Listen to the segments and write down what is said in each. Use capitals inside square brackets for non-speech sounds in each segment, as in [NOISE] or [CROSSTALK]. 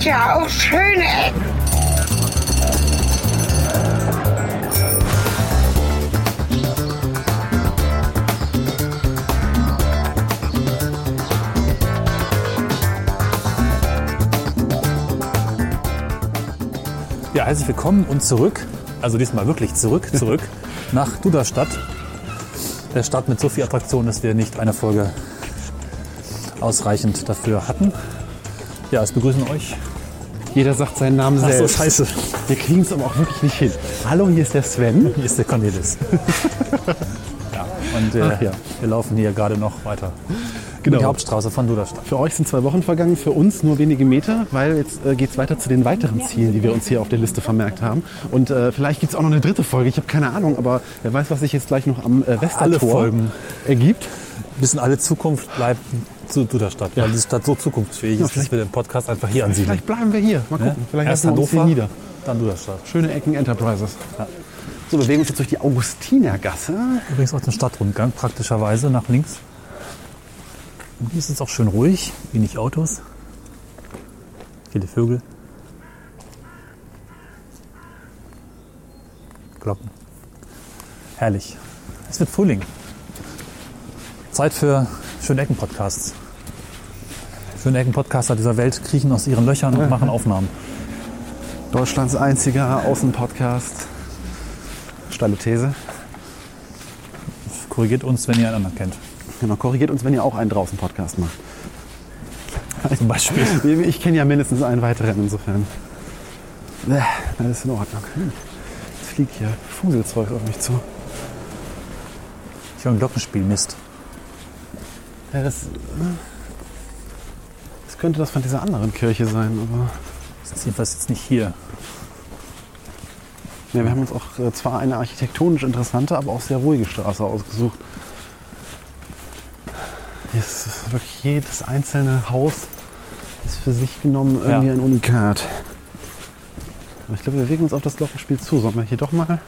gibt ja auch schöne Ecken. Ja, herzlich willkommen und zurück, also diesmal wirklich zurück, zurück [LAUGHS] nach Duderstadt. Der Stadt mit so viel Attraktion, dass wir nicht eine Folge ausreichend dafür hatten. Ja, es begrüßen euch. Jeder sagt seinen Namen Ach so, selbst. scheiße. Wir kriegen es aber auch wirklich nicht hin. Hallo, hier ist der Sven. [LAUGHS] Hier ist der Cornelis. [LAUGHS] ja, und äh, Ach ja. wir laufen hier gerade noch weiter. Genau. Die Hauptstraße von Duderstadt. Für euch sind zwei Wochen vergangen, für uns nur wenige Meter, weil jetzt äh, geht es weiter zu den weiteren Zielen, die wir uns hier auf der Liste vermerkt haben. Und äh, vielleicht gibt es auch noch eine dritte Folge, ich habe keine Ahnung, aber wer weiß, was sich jetzt gleich noch am äh, Westertor Alle Folgen. ergibt. Bis in alle Zukunft bleibt zu Duderstadt, weil die Stadt so zukunftsfähig ist, dass wir den Podcast einfach hier ansiedeln. Vielleicht bleiben wir hier. Mal gucken. Ja? Vielleicht Erst uns hier Hannover, nieder. dann Duderstadt. Schöne Ecken Enterprises. So, wir bewegen uns jetzt durch die Augustinergasse. Übrigens auch den Stadtrundgang, praktischerweise nach links. Und hier ist es auch schön ruhig, wenig Autos, viele Vögel. Glocken. Herrlich. Es wird Frühling. Zeit für schöne Ecken-Podcasts. Schöne Ecken-Podcaster dieser Welt kriechen aus ihren Löchern und machen Aufnahmen. Deutschlands einziger Außenpodcast. Steile These. Korrigiert uns, wenn ihr einen anderen kennt. Genau, korrigiert uns, wenn ihr auch einen draußen Podcast macht. [LAUGHS] Zum Beispiel. Ich kenne ja mindestens einen weiteren insofern. Das ist in Ordnung. Hm. Jetzt fliegt hier Fuselzeug auf mich zu. Ich höre ein Glockenspiel, Mist. Ja, das könnte das von dieser anderen Kirche sein, aber Das ist jedenfalls jetzt nicht hier. ja, wir haben uns auch äh, zwar eine architektonisch interessante, aber auch sehr ruhige Straße ausgesucht. Hier ist wirklich jedes einzelne Haus ist für sich genommen irgendwie Ja. ein Unikat. Aber ich glaube, wir bewegen uns auf das Glockenspiel zu. Sollen wir hier doch mal.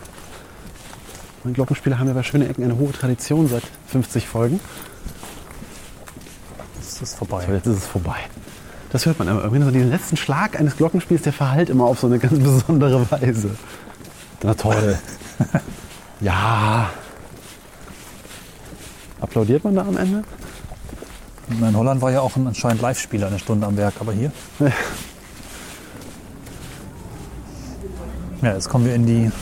Glockenspiele haben ja bei Schöne Ecken eine hohe Tradition seit 50 Folgen. Das ist vorbei. Aber jetzt ist es vorbei. Das hört man aber irgendwie. So den letzten Schlag eines Glockenspiels, der verhallt immer auf so eine ganz [LAUGHS] besondere Weise. Na toll. [LAUGHS] ja. Applaudiert man da am Ende? In Holland war ja auch ein anscheinend Live-Spieler eine Stunde am Werk, aber hier? Ja, jetzt kommen wir in die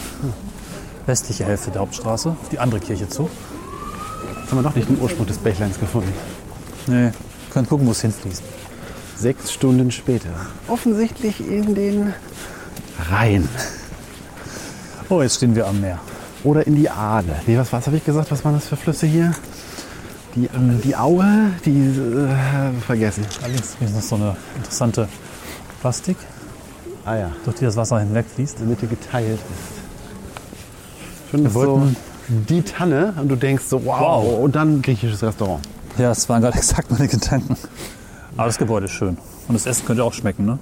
westliche Hälfte der Hauptstraße, auf die andere Kirche zu. Jetzt haben wir doch nicht den Ursprung des Bächleins gefunden. Nee, können gucken, wo es hinfließt. Sechs Stunden später. Offensichtlich in den Rhein. Oh, jetzt stehen wir am Meer. Oder in die Aale. Nee, was, was habe ich gesagt? Was waren das für Flüsse hier? Die, ähm, die Aue, die äh, vergessen. Allerdings ist noch so eine interessante Plastik, Ah ja, durch die das Wasser hinwegfließt. in der Mitte geteilt ist. Schon Wir so die Tanne und du denkst so, wow, Wow. und dann griechisches Restaurant. Ja, das waren gerade [LAUGHS] exakt meine Gedanken. Aber das Gebäude ist schön. Und das Essen könnte auch schmecken, ne?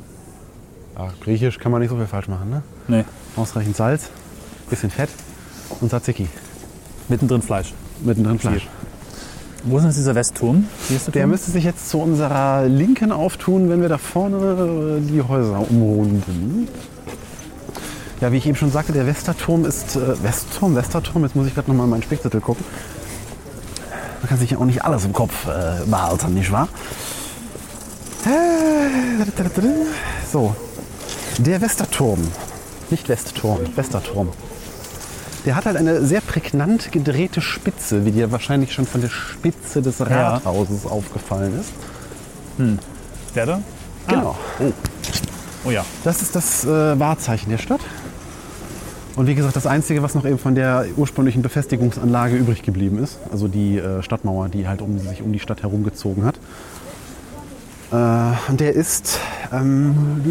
Ja, griechisch kann man nicht so viel falsch machen, ne? Nee, Ausreichend Salz, bisschen Fett und Tzatziki. mittendrin Fleisch. Mittendrin Fleisch. Wo ist denn jetzt dieser Westturm? Der müsste sich jetzt zu unserer Linken auftun, wenn wir da vorne die Häuser umrunden. Ja, wie ich eben schon sagte, der Westerturm ist äh, Westturm, Westerturm. Jetzt muss ich gerade noch mal in meinen Spickzettel gucken. Man kann sich ja auch nicht alles im Kopf äh, behalten, nicht wahr? Äh, So, der Westerturm, nicht Westturm, Westerturm. Der hat halt eine sehr prägnant gedrehte Spitze, wie dir wahrscheinlich schon von der Spitze des Rathauses aufgefallen ist. Der da? Genau. Oh. oh ja. Das ist das äh, Wahrzeichen der Stadt. Und wie gesagt, das Einzige, was noch eben von der ursprünglichen Befestigungsanlage übrig geblieben ist, also die äh, Stadtmauer, die halt um, sich um die Stadt herumgezogen hat. Äh, der ist ähm,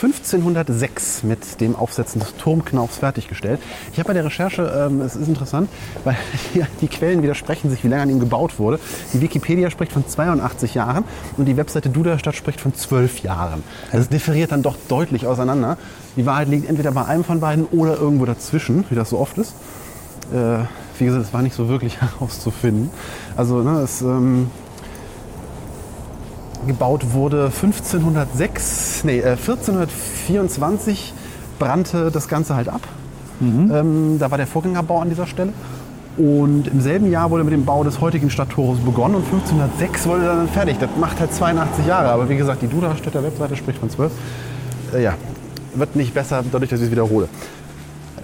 1506 mit dem Aufsetzen des Turmknaufs fertiggestellt. Ich habe bei der Recherche, ähm, es ist interessant, weil [LAUGHS] hier die Quellen widersprechen sich, wie lange an ihm gebaut wurde. Die Wikipedia spricht von 82 Jahren und die Webseite Duderstadt spricht von 12 Jahren. Das differiert dann doch deutlich auseinander. Die Wahrheit liegt entweder bei einem von beiden oder irgendwo dazwischen, wie das so oft ist. Äh, wie gesagt, es war nicht so wirklich [LAUGHS] herauszufinden. Also ne, es, ähm, gebaut wurde 1506, nee, äh, 1424 brannte das Ganze halt ab. Ähm, da war der Vorgängerbau an dieser Stelle. Und im selben Jahr wurde mit dem Bau des heutigen Stadttores begonnen und 1506 wurde dann fertig. Das macht halt 82 Jahre. Aber wie gesagt, die Duderstädter Webseite spricht von 12. Äh, ja, wird nicht besser dadurch, dass ich es wiederhole.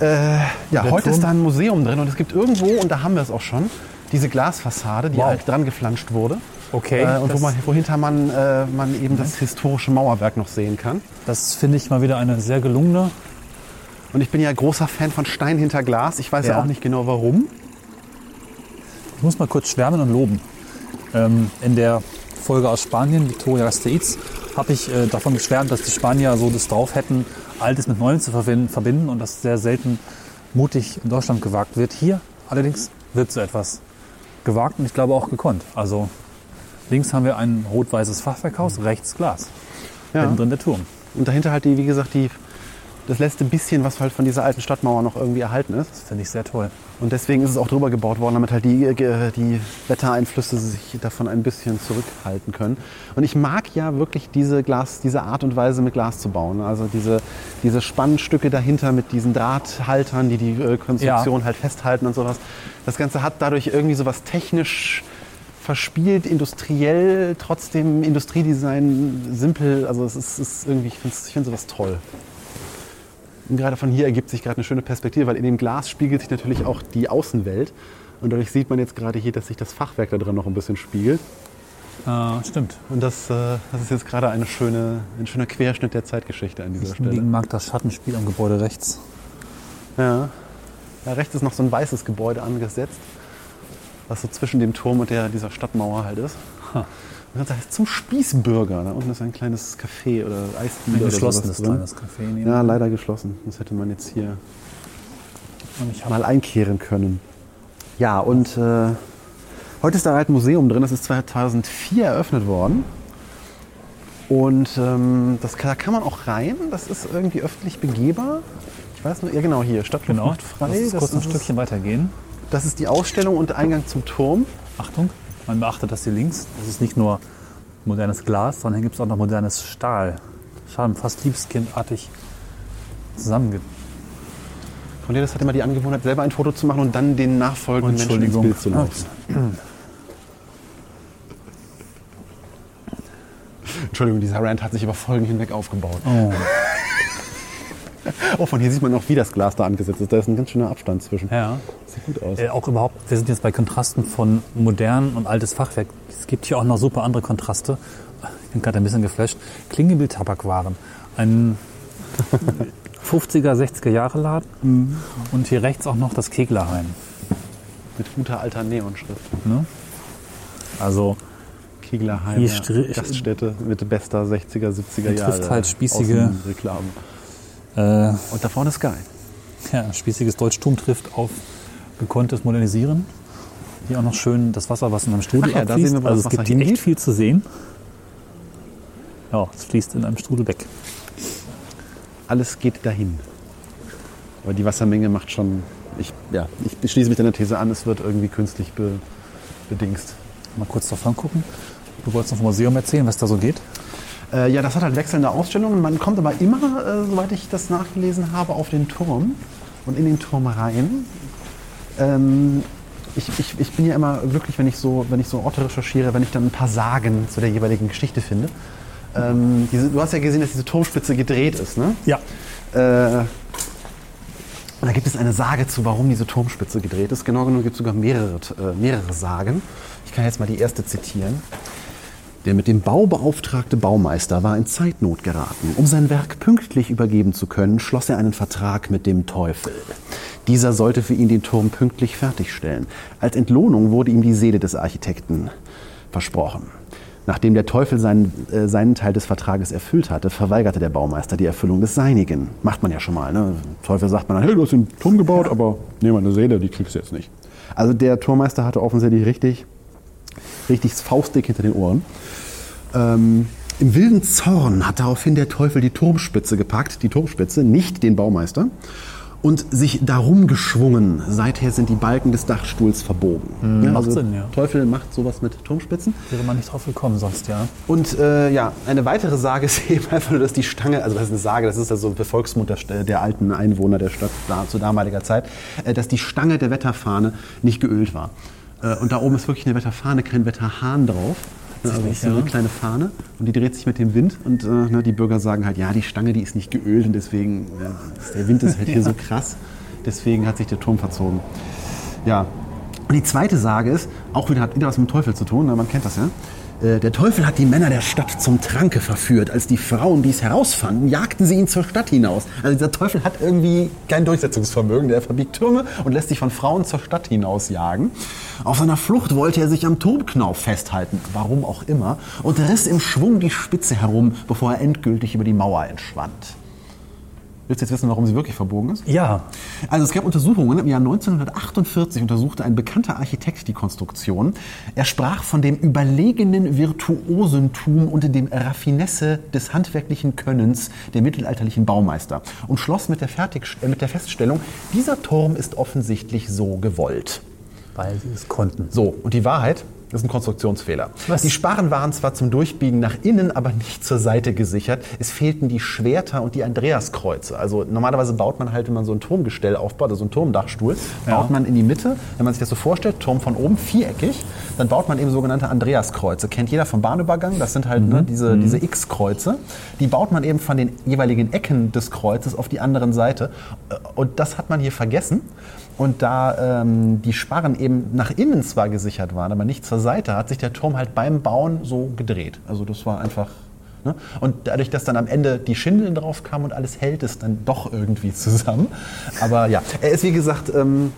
Äh, ja, heute ist da ein Museum drin und es gibt irgendwo, und da haben wir es auch schon, diese Glasfassade, die Wow. halt dran geflanscht wurde. Okay, Äh, und wo man, wohinter man, äh, man eben das historische Mauerwerk noch sehen kann. Das finde ich mal wieder eine sehr gelungene. Und ich bin ja großer Fan von Stein hinter Glas. Ich weiß ja, Ja. auch nicht genau warum. Ich muss mal kurz schwärmen und loben. Ähm, in der Folge aus Spanien, Victoria Gasteiz, habe ich äh, davon geschwärmt, dass die Spanier so das drauf hätten, Altes mit Neuem zu verbinden, verbinden und das sehr selten mutig in Deutschland gewagt wird. Hier allerdings wird so etwas gewagt und ich glaube auch gekonnt. Also links haben wir ein rot-weißes Fachwerkhaus, rechts Glas. Ja. Hinten drin der Turm. Und dahinter halt die, wie gesagt, die, das letzte bisschen, was halt von dieser alten Stadtmauer noch irgendwie erhalten ist. Das finde ich sehr toll. Und deswegen ist es auch drüber gebaut worden, damit halt die, äh, die Wettereinflüsse sich davon ein bisschen zurückhalten können. Und ich mag ja wirklich diese Glas, diese Art und Weise mit Glas zu bauen. Also diese, diese Spannstücke dahinter mit diesen Drahthaltern, die die äh, Konstruktion halt festhalten und sowas. Das Ganze hat dadurch irgendwie sowas technisch verspielt, industriell, trotzdem Industriedesign simpel. Also es ist, ist irgendwie, ich finde ich find sowas toll. Und gerade von hier ergibt sich gerade eine schöne Perspektive, weil in dem Glas spiegelt sich natürlich auch die Außenwelt. Und dadurch sieht man jetzt gerade hier, dass sich das Fachwerk da drin noch ein bisschen spiegelt. Äh, stimmt. Und das, äh, das ist jetzt gerade eine schöne, ein schöner Querschnitt der Zeitgeschichte an dieser Stelle. Hingegen mag das Schattenspiel am Gebäude rechts. Ja. ja. Rechts ist noch so ein weißes Gebäude angesetzt, was so zwischen dem Turm und der, dieser Stadtmauer halt ist. Ha. Und das heißt zum Spießbürger. Da unten ist ein kleines Café oder Eisdiele Ein oder geschlossenes drin. kleines Café. nehmen. Ja, leider geschlossen. Das hätte man jetzt hier mal einkehren können. Ja, und äh, heute ist da halt ein Museum drin. Das ist 2004 eröffnet worden. Und ähm, das, da kann man auch rein. Das ist irgendwie öffentlich begehbar. Ich weiß nur, ja genau, hier, Stadtluft Genau, frei. Lass uns Das, kurz ein Stückchen weitergehen. Das ist die Ausstellung und Eingang zum Turm. Achtung, man beachtet das hier links. Das ist nicht nur modernes Glas, sondern hier gibt es auch noch modernes Stahl. Schade, fast liebeskindartig zusammenge... Cornelis hat immer die Angewohnheit, selber ein Foto zu machen und dann den nachfolgenden Menschen ins. Bild zu laufen. Entschuldigung, dieser Rant hat sich über Folgen hinweg aufgebaut. Oh, [LAUGHS] Oh, von hier sieht man auch, wie das Glas da angesetzt ist. Da ist ein ganz schöner Abstand zwischen. ja. Sieht gut aus. Äh, auch überhaupt, wir sind jetzt bei Kontrasten von modern und altes Fachwerk. Es gibt hier auch noch super andere Kontraste. Ich bin gerade ein bisschen geflasht. Klingelbild-Tabakwaren. Ein [LAUGHS] 50er, 60er Jahre Laden. Und hier rechts auch noch das Keglerheim. Mit guter alter Neonschrift. Ne? Also Keglerheim, Gaststätte mit bester 60er, 70er Hier Jahre. trifft halt spießige- Reklamen. Äh, Und da vorne ist Sky. ja, spießiges Deutschtum trifft auf gekonntes Modernisieren. Hier auch noch schön das Wasser, was in einem Strudel Ach ja, da abfließt. sehen wir, also es gibt hier hingeht. viel zu sehen. Ja, es fließt in einem Strudel weg. Alles geht dahin. Aber die Wassermenge macht schon. Ich, ja, ich schließe mich deiner These an, es wird irgendwie künstlich be, bedingst. Mal kurz davon gucken. Du wolltest noch vom Museum erzählen, was da so geht? Äh, ja, das hat halt wechselnde Ausstellungen. Man kommt aber immer, äh, soweit ich das nachgelesen habe, auf den Turm und in den Turm rein. Ähm, ich, ich, ich bin ja immer glücklich, wenn ich, so, wenn ich so Orte recherchiere, wenn ich dann ein paar Sagen zu der jeweiligen Geschichte finde. Ähm, diese, du hast ja gesehen, dass diese Turmspitze gedreht ist, ne? Ja. Äh, und da gibt es eine Sage zu, warum diese Turmspitze gedreht ist. Genau genommen gibt es sogar mehrere, äh, mehrere Sagen. Ich kann jetzt mal die erste zitieren. Der mit dem Bau beauftragte Baumeister war in Zeitnot geraten. Um sein Werk pünktlich übergeben zu können, schloss er einen Vertrag mit dem Teufel. Dieser sollte für ihn den Turm pünktlich fertigstellen. Als Entlohnung wurde ihm die Seele des Architekten versprochen. Nachdem der Teufel seinen, äh, seinen Teil des Vertrages erfüllt hatte, verweigerte der Baumeister die Erfüllung des Seinigen. Macht man ja schon mal. Ne? Teufel sagt man dann, hey, du hast den Turm gebaut, aber nee, meine Seele, die kriegst du jetzt nicht. Also der Turmeister hatte offensichtlich richtig, richtig faustdick hinter den Ohren. Ähm, Im wilden Zorn hat daraufhin der Teufel die Turmspitze gepackt, die Turmspitze, nicht den Baumeister, und sich darum geschwungen. Seither sind die Balken des Dachstuhls verbogen. Ja, macht Sinn, ja. Teufel macht sowas mit Turmspitzen. Wäre man nicht drauf gekommen sonst, ja. Und äh, ja, eine weitere Sage [LAUGHS] ist eben einfach nur, dass die Stange, also das ist eine Sage, das ist ja so der Volksmund der, der alten Einwohner der Stadt da, zu damaliger Zeit, äh, dass die Stange der Wetterfahne nicht geölt war. Äh, und da oben ist wirklich eine Wetterfahne, kein Wetterhahn drauf. Also das ist eine kleine Fahne und die dreht sich mit dem Wind und äh, ne, die Bürger sagen halt, ja, die Stange, die ist nicht geölt und deswegen, ist- der Wind ist halt hier [LAUGHS] so krass, deswegen hat sich der Turm verzogen. Ja, und die zweite Sage ist, auch wieder hat wieder was mit dem Teufel zu tun, ne, man kennt das ja. Äh, Der Teufel hat die Männer der Stadt zum Tranke verführt. Als die Frauen dies herausfanden, jagten sie ihn zur Stadt hinaus. Also dieser Teufel hat irgendwie kein Durchsetzungsvermögen. Der verbiegt Türme und lässt sich von Frauen zur Stadt hinaus jagen. Auf seiner Flucht wollte er sich am Turmknauf festhalten, warum auch immer, und riss im Schwung die Spitze herum, bevor er endgültig über die Mauer entschwand. Willst du jetzt wissen, warum sie wirklich verbogen ist? Ja, Also es gab Untersuchungen. Im Jahr 1948 untersuchte ein bekannter Architekt die Konstruktion. Er sprach von dem überlegenen Virtuosentum und dem Raffinesse des handwerklichen Könnens der mittelalterlichen Baumeister und schloss mit der, Fertig äh, mit der Feststellung, dieser Turm ist offensichtlich so gewollt. weil sie es konnten. So, und die Wahrheit, das ist ein Konstruktionsfehler. Was? Die Sparren waren zwar zum Durchbiegen nach innen, aber nicht zur Seite gesichert. Es fehlten die Schwerter und die Andreaskreuze. Also normalerweise baut man halt, wenn man so ein Turmgestell aufbaut, also so einen Turmdachstuhl, Ja. baut man in die Mitte, wenn man sich das so vorstellt, Turm von oben viereckig, dann baut man eben sogenannte Andreaskreuze. Kennt jeder vom Bahnübergang, das sind halt ne, diese, diese X-Kreuze. Die baut man eben von den jeweiligen Ecken des Kreuzes auf die anderen Seite. Und das hat man hier vergessen. Und da ähm, die Sparren eben nach innen zwar gesichert waren, aber nicht zur Seite, hat sich der Turm halt beim Bauen so gedreht. Also das war einfach. Ne? Und dadurch, dass dann am Ende die Schindeln drauf kamen und alles hält es dann doch irgendwie [LAUGHS] zusammen. Aber ja, er ist wie gesagt ähm,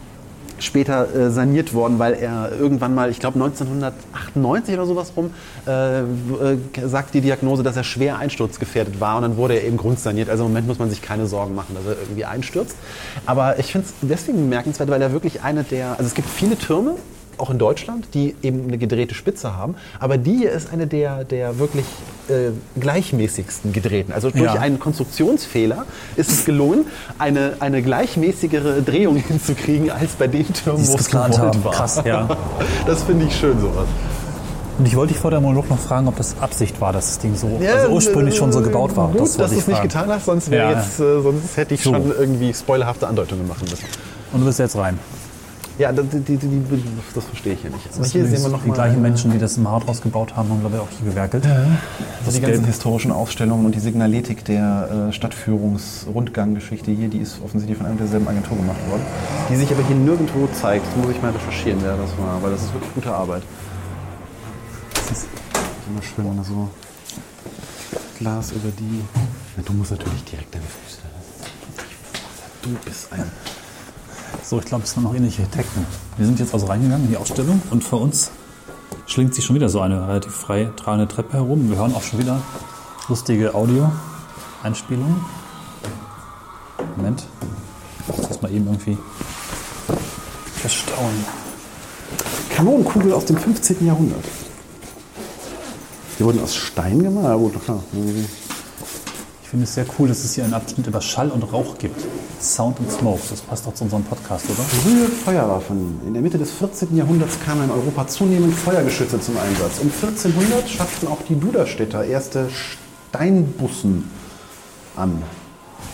später äh, saniert worden, weil er irgendwann mal, ich glaube 1998 oder sowas rum, äh, äh, sagt die Diagnose, dass er schwer einsturzgefährdet war und dann wurde er eben grundsaniert. Also im Moment muss man sich keine Sorgen machen, dass er irgendwie einstürzt. Aber ich finde es deswegen bemerkenswert, weil er wirklich eine der, also es gibt viele Türme, auch in Deutschland, die eben eine gedrehte Spitze haben. Aber die hier ist eine der, der wirklich äh, gleichmäßigsten gedrehten. Also durch Ja. einen Konstruktionsfehler ist es gelungen, eine, eine gleichmäßigere Drehung [LAUGHS] hinzukriegen als bei den Türmen, wo es geplant gewollt haben. war. Krass, ja. [LAUGHS] Das finde ich schön, sowas. Und ich wollte dich vor der Monolog noch fragen, ob das Absicht war, dass das Ding so also ursprünglich schon so gebaut war. Gut, das dass du es nicht getan hast, sonst, Ja, jetzt, äh, sonst hätte ich So. schon irgendwie spoilerhafte Andeutungen machen müssen. Und du bist jetzt rein. Ja, das, die, die, die, das verstehe ich hier nicht. Aber Das hier sehen wir noch die mal, gleichen Menschen, die das im Rathaus gebaut haben, haben glaube ich auch hier gewerkelt. Das die ganzen historischen Ausstellungen und die Signaletik der äh, Stadtführungs-Rundganggeschichte hier, die ist offensichtlich von einer und derselben Agentur gemacht worden. Die sich aber hier nirgendwo zeigt. Das muss ich mal recherchieren, wer das war, weil das ist wirklich gute Arbeit. Das ist immer schön, wenn da so Glas über die. Ja, du musst natürlich direkt deine Füße. Du bist ein. So, ich glaube, es sind noch ähnliche Architekten. Wir sind jetzt also reingegangen in die Ausstellung und vor uns schlingt sich schon wieder so eine relativ frei tragende Treppe herum. Wir hören auch schon wieder lustige Audio-Einspielungen. Moment. Ich muss mal eben irgendwie verstauen. Kanonenkugel aus dem 15. Jahrhundert. Die wurden aus Stein gemacht? Ja, gut, klar. Ich finde es sehr cool, dass es hier einen Abschnitt über Schall und Rauch gibt. Sound and Smoke. Das passt doch zu unserem Podcast, oder? Frühe Feuerwaffen. In der Mitte des 14. Jahrhunderts kamen in Europa zunehmend Feuergeschütze zum Einsatz. Um 1400 schafften auch die Duderstädter erste Steinbussen an.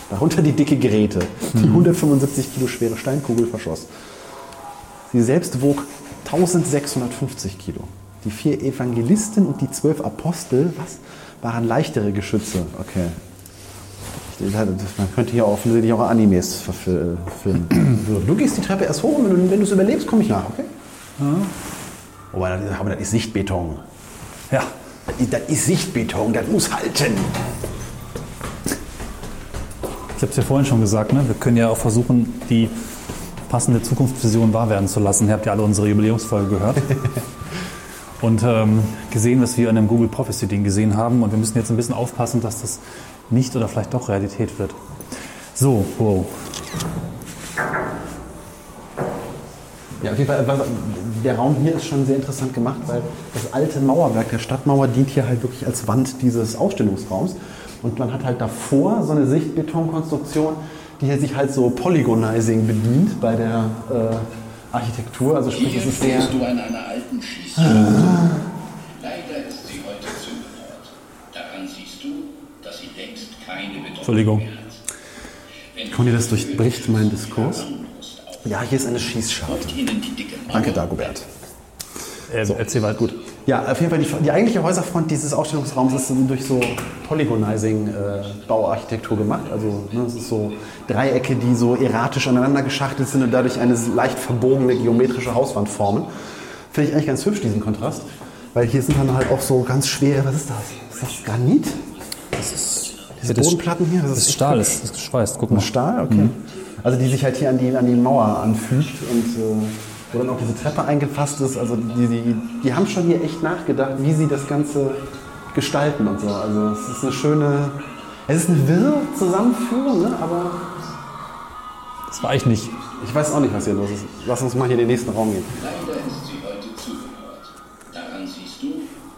Darunter die dicke Grete, die 175 Kilo schwere Steinkugel verschoss. Sie selbst wog 1650 Kilo. Die vier Evangelisten und die zwölf Apostel, was, waren leichtere Geschütze. Okay. Man könnte hier offensichtlich auch Animes verfil- filmen. [CLEARS THROAT] So, Du gehst die Treppe erst hoch und wenn du, es überlebst, komme ich nach, okay? Wobei, das, aber das ist Sichtbeton. Ja. Das ist, das ist Sichtbeton, das muss halten. Ich habe es ja vorhin schon gesagt, ne? wir können ja auch versuchen, die passende Zukunftsvision wahr werden zu lassen. Ihr habt ja alle unsere Jubiläumsfolge gehört. [LAUGHS] und ähm, gesehen, was wir in einem Google Prophecy Ding gesehen haben. Und wir müssen jetzt ein bisschen aufpassen, dass das nicht oder vielleicht doch Realität wird. So, wow. Ja, auf jeden Fall, der Raum hier ist schon sehr interessant gemacht, weil das alte Mauerwerk der Stadtmauer dient hier halt wirklich als Wand dieses Ausstellungsraums. Und man hat halt davor so eine Sichtbetonkonstruktion, die sich halt so Polygonizing bedient bei der äh, Architektur. Also sprich, es ist sehr... Du an einer alten Schießscharte. Leider ist sie heute zugehört. Daran siehst du, dass sie längst keine Bedeutung Entschuldigung. Conny, das durchbricht meinen Diskurs. Ja, hier ist eine Schießscharte. Danke, Dagobert. Äh, Erzähl weiter. Gut. Ja, auf jeden Fall, die, die eigentliche Häuserfront dieses Ausstellungsraums ist durch so Polygonizing-Bauarchitektur gemacht. Also ne, es ist so Dreiecke, die so erratisch aneinander geschachtelt sind und dadurch eine leicht verbogene geometrische Hauswand formen. Finde ich eigentlich ganz hübsch, diesen Kontrast. Weil hier sind dann halt auch so ganz schwere, was ist das? Ist das Granit? Diese Das- Bodenplatten hier? Das ist Stahl, das ist geschweißt. Guck mal. Stahl, okay. Also die sich halt hier an die, an die Mauer anfügt und äh, wo dann auch diese Treppe eingefasst ist. Also die, die, die haben schon hier echt nachgedacht, wie sie das Ganze gestalten und so. Also es ist eine schöne, es ist eine wirre Zusammenführung, ne? aber Das war ich nicht. ich weiß auch nicht, was hier los ist. Lass uns mal hier in den nächsten Raum gehen. Leider ist sie heute zugehört. Daran siehst du,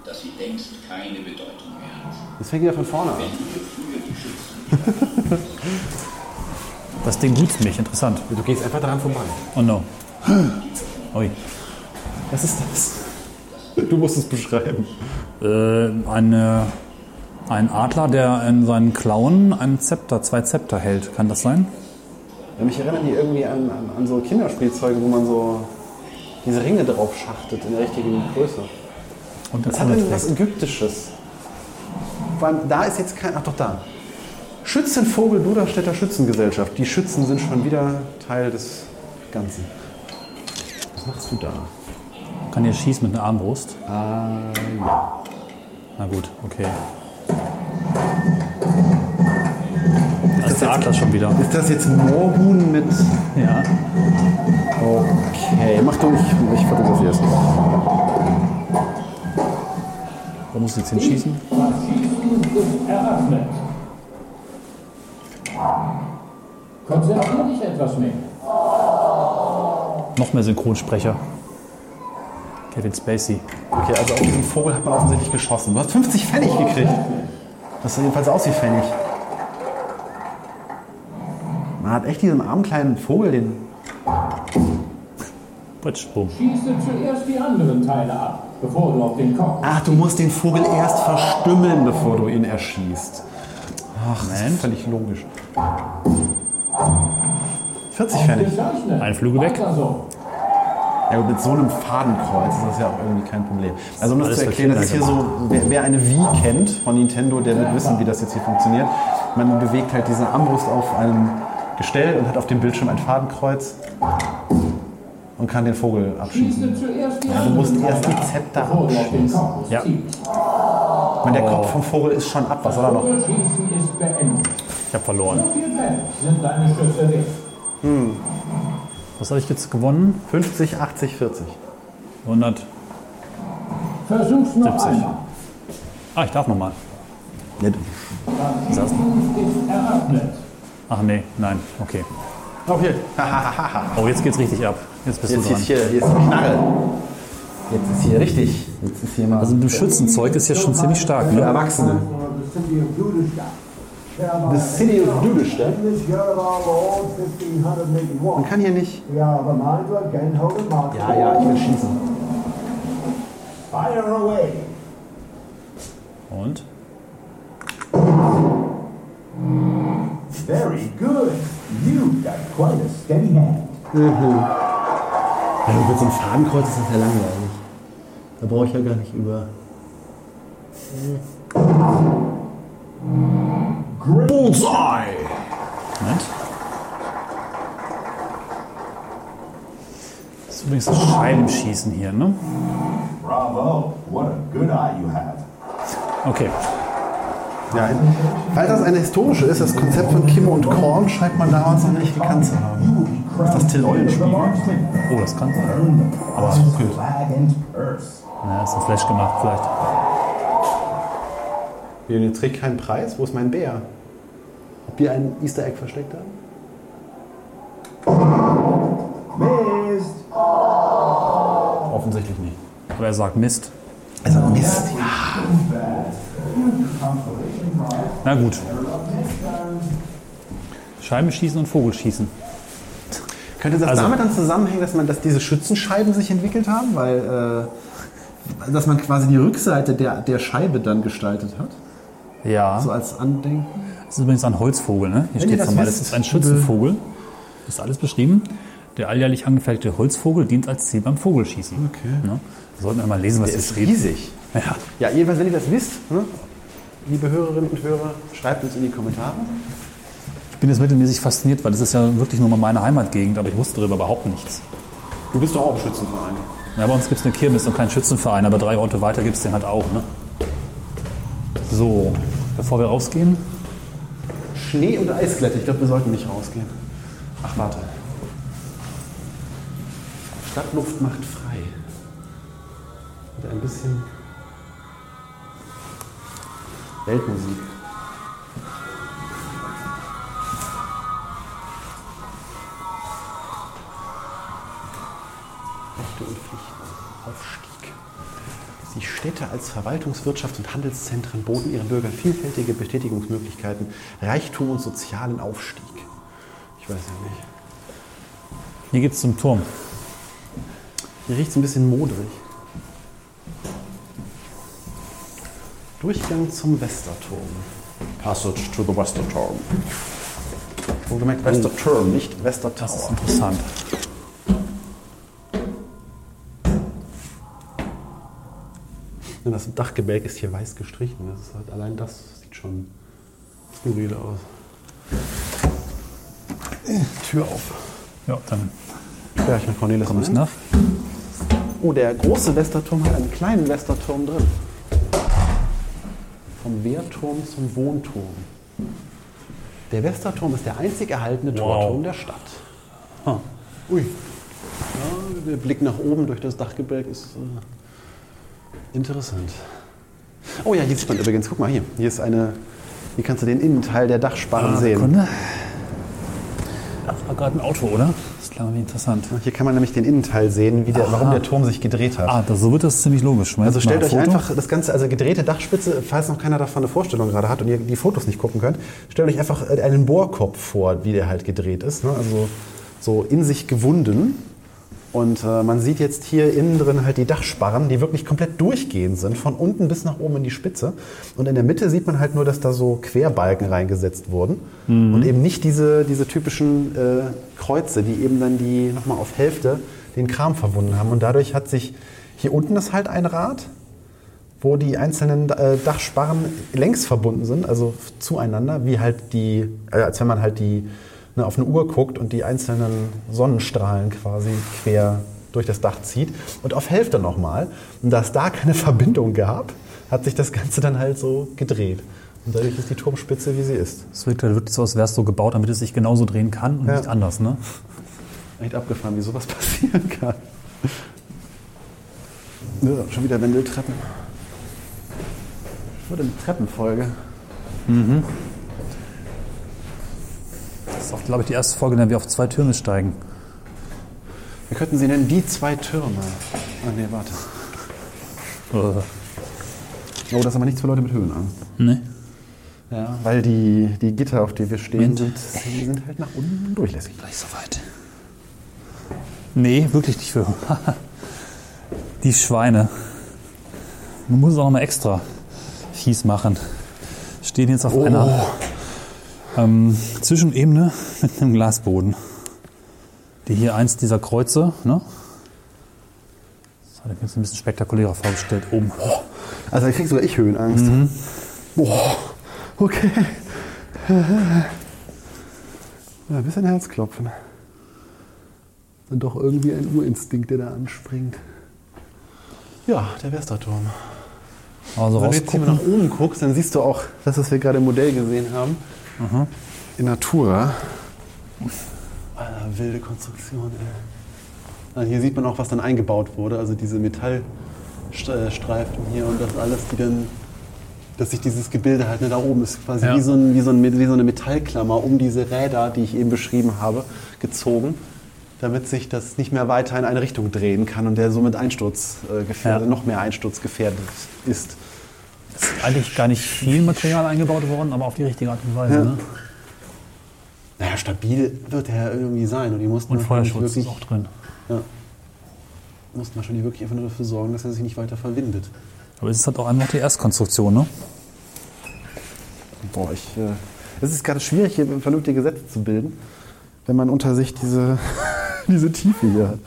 dass sie längst keine Bedeutung mehr hat. Jetzt fängt wieder von vorne an. [LAUGHS] Das Ding duzt mich. Interessant. Du gehst einfach daran vorbei. Oh no. Ui. Was ist das? Du musst es beschreiben. Äh, eine, ein Adler, der in seinen Klauen ein Zepter, zwei Zepter hält. Kann das sein? Ja, mich erinnern die irgendwie an, an, an so Kinderspielzeuge, wo man so diese Ringe drauf schachtet in der richtigen Größe. Und Das hat irgendwas Ägyptisches. Vor allem, da ist jetzt kein. Ach doch, da. Schützenvogel Duderstädter Schützengesellschaft. Die Schützen sind schon wieder Teil des Ganzen. Was machst du da? Kann hier schießen mit einer Armbrust? Ah, ja. Na gut, okay. Das ist der Adler schon wieder. Ist das jetzt Moorhuhn mit. Ja. Okay, mach du, ich, ich fotografiere es. Wo muss ich jetzt hinschießen? eröffnet. Konzentrier dich etwas mehr. Noch mehr Synchronsprecher. Kevin Spacey. Okay, also auf diesen Vogel hat man offensichtlich geschossen. Du hast 50 Pfennig gekriegt. Das sah jedenfalls aus wie Pfennig. Man hat echt diesem armen kleinen Vogel den. Putsch, bumm. Schieße zuerst die anderen Teile ab, bevor du auf den Kopf. Ach, du musst den Vogel erst verstümmeln, bevor du ihn erschießt. Ach, das ist Moment. völlig logisch. 40 Pfennig. Bezeichnet. Ein Flügel weg. Ja, gut, mit so einem Fadenkreuz ist das ja auch irgendwie kein Problem. Also um das Alles zu erklären, das ist hier Kinder so, wer, wer eine Wii kennt von Nintendo, der wird wissen, wie das jetzt hier funktioniert. Man bewegt halt diese Armbrust auf einem Gestell und hat auf dem Bildschirm ein Fadenkreuz und kann den Vogel abschießen. Die Du musst erst die Zepter abschießen. Ja. meine, der Kopf vom Vogel ist schon ab. Was soll er noch? Ist habe verloren. Wert. Was habe ich jetzt gewonnen? 50, 80, 40. 170. Versuch's noch einmal. Ah, ich darf nochmal. Ist? Ist. Ach nee, nein, okay. Okay. [LAUGHS] Oh, jetzt geht's richtig ab. Jetzt bist Jetzt du ist dran. hier, hier ist die Knarre. Jetzt ist hier richtig. Jetzt ist hier mal Also mit dem Schützenzeug ist ja schon ziemlich stark, für ne? Erwachsene. The city of 1581, Man kann hier nicht. Ja, ja, ich will schießen. Fire away. Und? Very good. You've got quite a steady hand. Ja, mit so einem Fadenkreuz ist das ja langweilig. Da brauche ich ja gar nicht über. Bullseye! Moment. Das ist übrigens das Scheibenschießen hier, ne? Bravo. What a good eye you have. Okay. Ja, weil das eine historische ist, das Konzept von Kim und Korn scheint man damals noch nicht gekannt zu haben. Das ist das Till Eulenspiegel. Oh, das kann sein. Aber es ruckelt. Ja, ist ein Flash gemacht vielleicht. Ihr trägt keinen Preis? Wo ist mein Bär? Ob wir ein Easter Egg versteckt haben? Missed. Offensichtlich nicht. Aber er sagt Mist. Also Mist. Na gut. Scheibenschießen und Vogelschießen. Könnte das Also- damit dann zusammenhängen, dass man, dass diese Schützenscheiben sich entwickelt haben, weil äh, dass man quasi die Rückseite der, der Scheibe dann gestaltet hat, Ja. so als Andenken? Das ist übrigens ein Holzvogel, ne? Hier steht das nochmal, das ist ein Schützenvogel. Das ist alles beschrieben. Der alljährlich angefertigte Holzvogel dient als Ziel beim Vogelschießen. Okay. Ne? Wir sollten einmal lesen, was Der ist steht. riesig. Ja. Ja, jedenfalls, wenn ihr das wisst, ne, liebe Hörerinnen und Hörer, schreibt uns in die Kommentare. Ich bin jetzt mittelmäßig fasziniert, weil das ist ja wirklich nur mal meine Heimatgegend, aber ich wusste darüber überhaupt nichts. Du bist doch auch im Schützenverein. Ja, bei uns gibt es eine Kirmes und keinen Schützenverein, aber drei Orte weiter gibt es den halt auch. Ne? So, bevor wir rausgehen, Schnee und Eisglätte. Ich glaube, wir sollten nicht rausgehen. Ach, warte. Stadtluft macht frei. Und ein bisschen Weltmusik. Rechte und Pflichten. Die Städte als Verwaltungswirtschafts- und Handelszentren boten ihren Bürgern vielfältige Betätigungsmöglichkeiten, Reichtum und sozialen Aufstieg. Ich weiß ja nicht. hier geht's zum Turm. Hier riecht es ein bisschen modrig. Durchgang zum Westerturm. Passage to the Westerturm. Wohlgemerkt Westerturm, nicht Westertower. Das ist interessant. Das Dachgebälk ist hier weiß gestrichen. Das ist halt, allein das sieht schon skurril aus. Tür auf. Ja, dann Ja, ich mit Cornelis rein. nach. Oh, der große Westerturm hat einen kleinen Westerturm drin. Vom Wehrturm zum Wohnturm. Der Westerturm ist der einzig erhaltene Torturm der Stadt. Ah. Ui. Ja, der Blick nach oben durch das Dachgebälk ist äh, interessant. Oh ja, hier sieht man übrigens, guck mal hier. Hier ist eine, hier kannst du den Innenteil der Dachsparren sehen. Sekunde. Das war gerade ein Auto, oder? Das klang irgendwie interessant. Hier kann man nämlich den Innenteil sehen, wie der, warum der Turm sich gedreht hat. Ah, da, so wird das ziemlich logisch. Moment, Also stellt mal euch ein Foto. einfach das Ganze, also gedrehte Dachspitze, falls noch keiner davon eine Vorstellung gerade hat und ihr die Fotos nicht gucken könnt, stellt euch einfach einen Bohrkopf vor, wie der halt gedreht ist. Ne? Also so in sich gewunden. Und äh, man sieht jetzt hier innen drin halt die Dachsparren, die wirklich komplett durchgehend sind, von unten bis nach oben in die Spitze. Und in der Mitte sieht man halt nur, dass da so Querbalken reingesetzt wurden. Und eben nicht diese, diese typischen äh, Kreuze, die eben dann die nochmal auf Hälfte den Kram verbunden haben. Und dadurch hat sich, hier unten ist halt ein Rad, wo die einzelnen äh, Dachsparren längs verbunden sind, also zueinander, wie halt die, äh, als wenn man halt die ne, auf eine Uhr guckt und die einzelnen Sonnenstrahlen quasi quer durch das Dach zieht. Und auf Hälfte nochmal. Und da es da keine Verbindung gab, hat sich das Ganze dann halt so gedreht. Und dadurch ist die Turmspitze, wie sie ist. Es wirkt halt wirklich so, als wäre es so gebaut, damit es sich genauso drehen kann und Ja. nicht anders. Ne? Echt abgefahren, wie sowas [LAUGHS] passieren kann. Ja, schon wieder Wendeltreppen. Schon eine Treppenfolge. Das ist auch, glaube ich, die erste Folge, in der wir auf zwei Türme steigen. Wir könnten sie nennen, die zwei Türme. Ah, nee, warte. Äh, Oh, das ist aber nichts für Leute mit Höhenangst. ne? Ja, weil die, die Gitter, auf die wir stehen, sind, die sind halt nach unten durchlässig. Gleich soweit. Nee, wirklich nicht für. [LAUGHS] Die Schweine. Man muss es auch nochmal extra fies machen. Stehen jetzt auf einer ähm, Zwischenebene [LAUGHS] mit einem Glasboden. Die hier eins dieser Kreuze, ne? Das hatte ich mir jetzt ein bisschen spektakulärer vorgestellt. Oben. Also da krieg sogar ich Höhenangst. Boah, okay. Ja, ein bisschen Herzklopfen. Dann doch irgendwie ein Urinstinkt, der da anspringt. Ja, der Westerturm. Also Wenn du jetzt hier nach oben guckst, dann siehst du auch das, was wir gerade im Modell gesehen haben. In Natura. Alter, wilde Konstruktion, ey. Also hier sieht man auch, was dann eingebaut wurde. Also diese Metallstreifen hier und das alles, die dann, dass sich dieses Gebilde halt ne, da oben ist quasi Ja. wie, so ein, wie, so ein, wie so eine Metallklammer um diese Räder, die ich eben beschrieben habe, gezogen, damit sich das nicht mehr weiter in eine Richtung drehen kann und der somit einsturzgefährdet, Ja. noch mehr einsturzgefährdet ist. Eigentlich gar nicht viel Material eingebaut worden, aber auf die richtige Art und Weise. Ja. Ne? Naja, stabil wird er irgendwie sein. Und die mussten Und Feuerschutz ist wirklich, auch drin. ja, mussten wahrscheinlich wirklich einfach nur dafür sorgen, dass er sich nicht weiter verwindet. Aber es ist halt auch einfach die Erstkonstruktion, ne? Boah, ich. Äh, es ist gerade schwierig, hier vernünftige Sätze zu bilden, wenn man unter sich diese, [LAUGHS] diese Tiefe hier hat.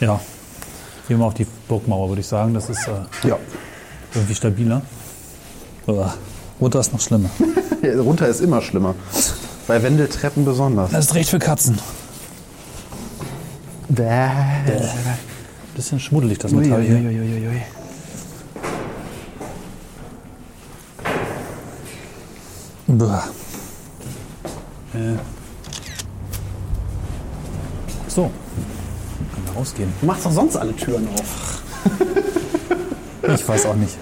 Ja. Gehen wir auf die Burgmauer, würde ich sagen. Das ist äh, Ja. Irgendwie stabiler. Uah. Runter ist noch schlimmer. [LAUGHS] Runter ist immer schlimmer. Bei Wendeltreppen besonders. Das ist recht für Katzen. Bäh. Bisschen schmuddelig, das Metall hier. Uiuiuiui. Uah. Äh. So. Können wir rausgehen. Du machst doch sonst alle Türen auf. Ich weiß auch nicht.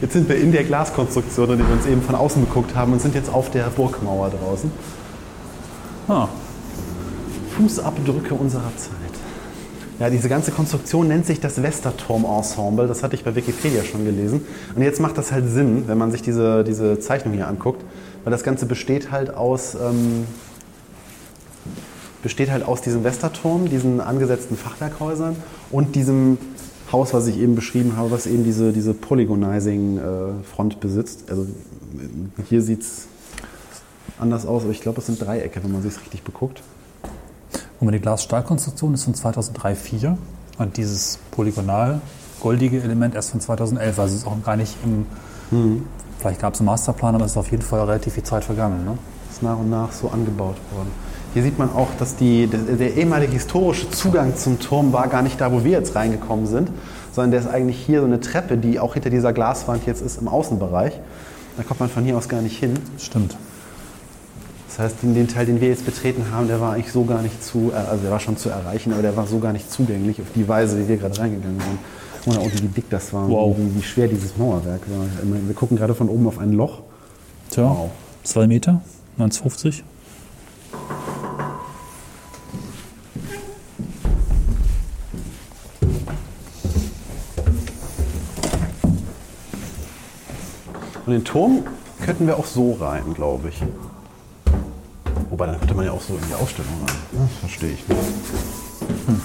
Jetzt sind wir in der Glaskonstruktion, in die wir uns eben von außen geguckt haben und sind jetzt auf der Burgmauer draußen. Ah, Fußabdrücke unserer Zeit. Ja, diese ganze Konstruktion nennt sich das Westerturm-Ensemble. Das hatte ich bei Wikipedia schon gelesen. Und jetzt macht das halt Sinn, wenn man sich diese, diese Zeichnung hier anguckt. Weil das Ganze besteht halt aus, ähm, besteht halt aus diesem Westerturm, diesen angesetzten Fachwerkhäusern und diesem Haus, was ich eben beschrieben habe, was eben diese, diese Polygonizing-Front besitzt. Also äh, hier sieht es anders aus, aber ich glaube, es sind Dreiecke, wenn man sich richtig beguckt. Guck mal, die Glas-Stahl-Konstruktion ist von 2003 4 und dieses polygonal goldige Element erst von 2011. Also es ist auch gar nicht im. Vielleicht gab es einen Masterplan, aber es ist auf jeden Fall relativ viel Zeit vergangen. Ne? ist nach und nach so angebaut worden. Hier sieht man auch, dass die, der, der ehemalige historische Zugang zum Turm war gar nicht da, wo wir jetzt reingekommen sind, sondern der ist eigentlich hier so eine Treppe, die auch hinter dieser Glaswand jetzt ist im Außenbereich. Da kommt man von hier aus gar nicht hin. Stimmt. Das heißt, den, den Teil, den wir jetzt betreten haben, der war eigentlich so gar nicht zu, äh, also der war schon zu erreichen, aber der war so gar nicht zugänglich auf die Weise, wie wir gerade reingegangen sind. Und auch wie dick das war Wow. und wie, wie schwer dieses Mauerwerk war. Wir gucken gerade von oben auf ein Loch. Tja, Wow. zwei Meter, 1,50. Und den Turm könnten wir auch so rein, glaube ich. Wobei, dann könnte man ja auch so in die Ausstellung rein. Das verstehe ich nicht. Hm.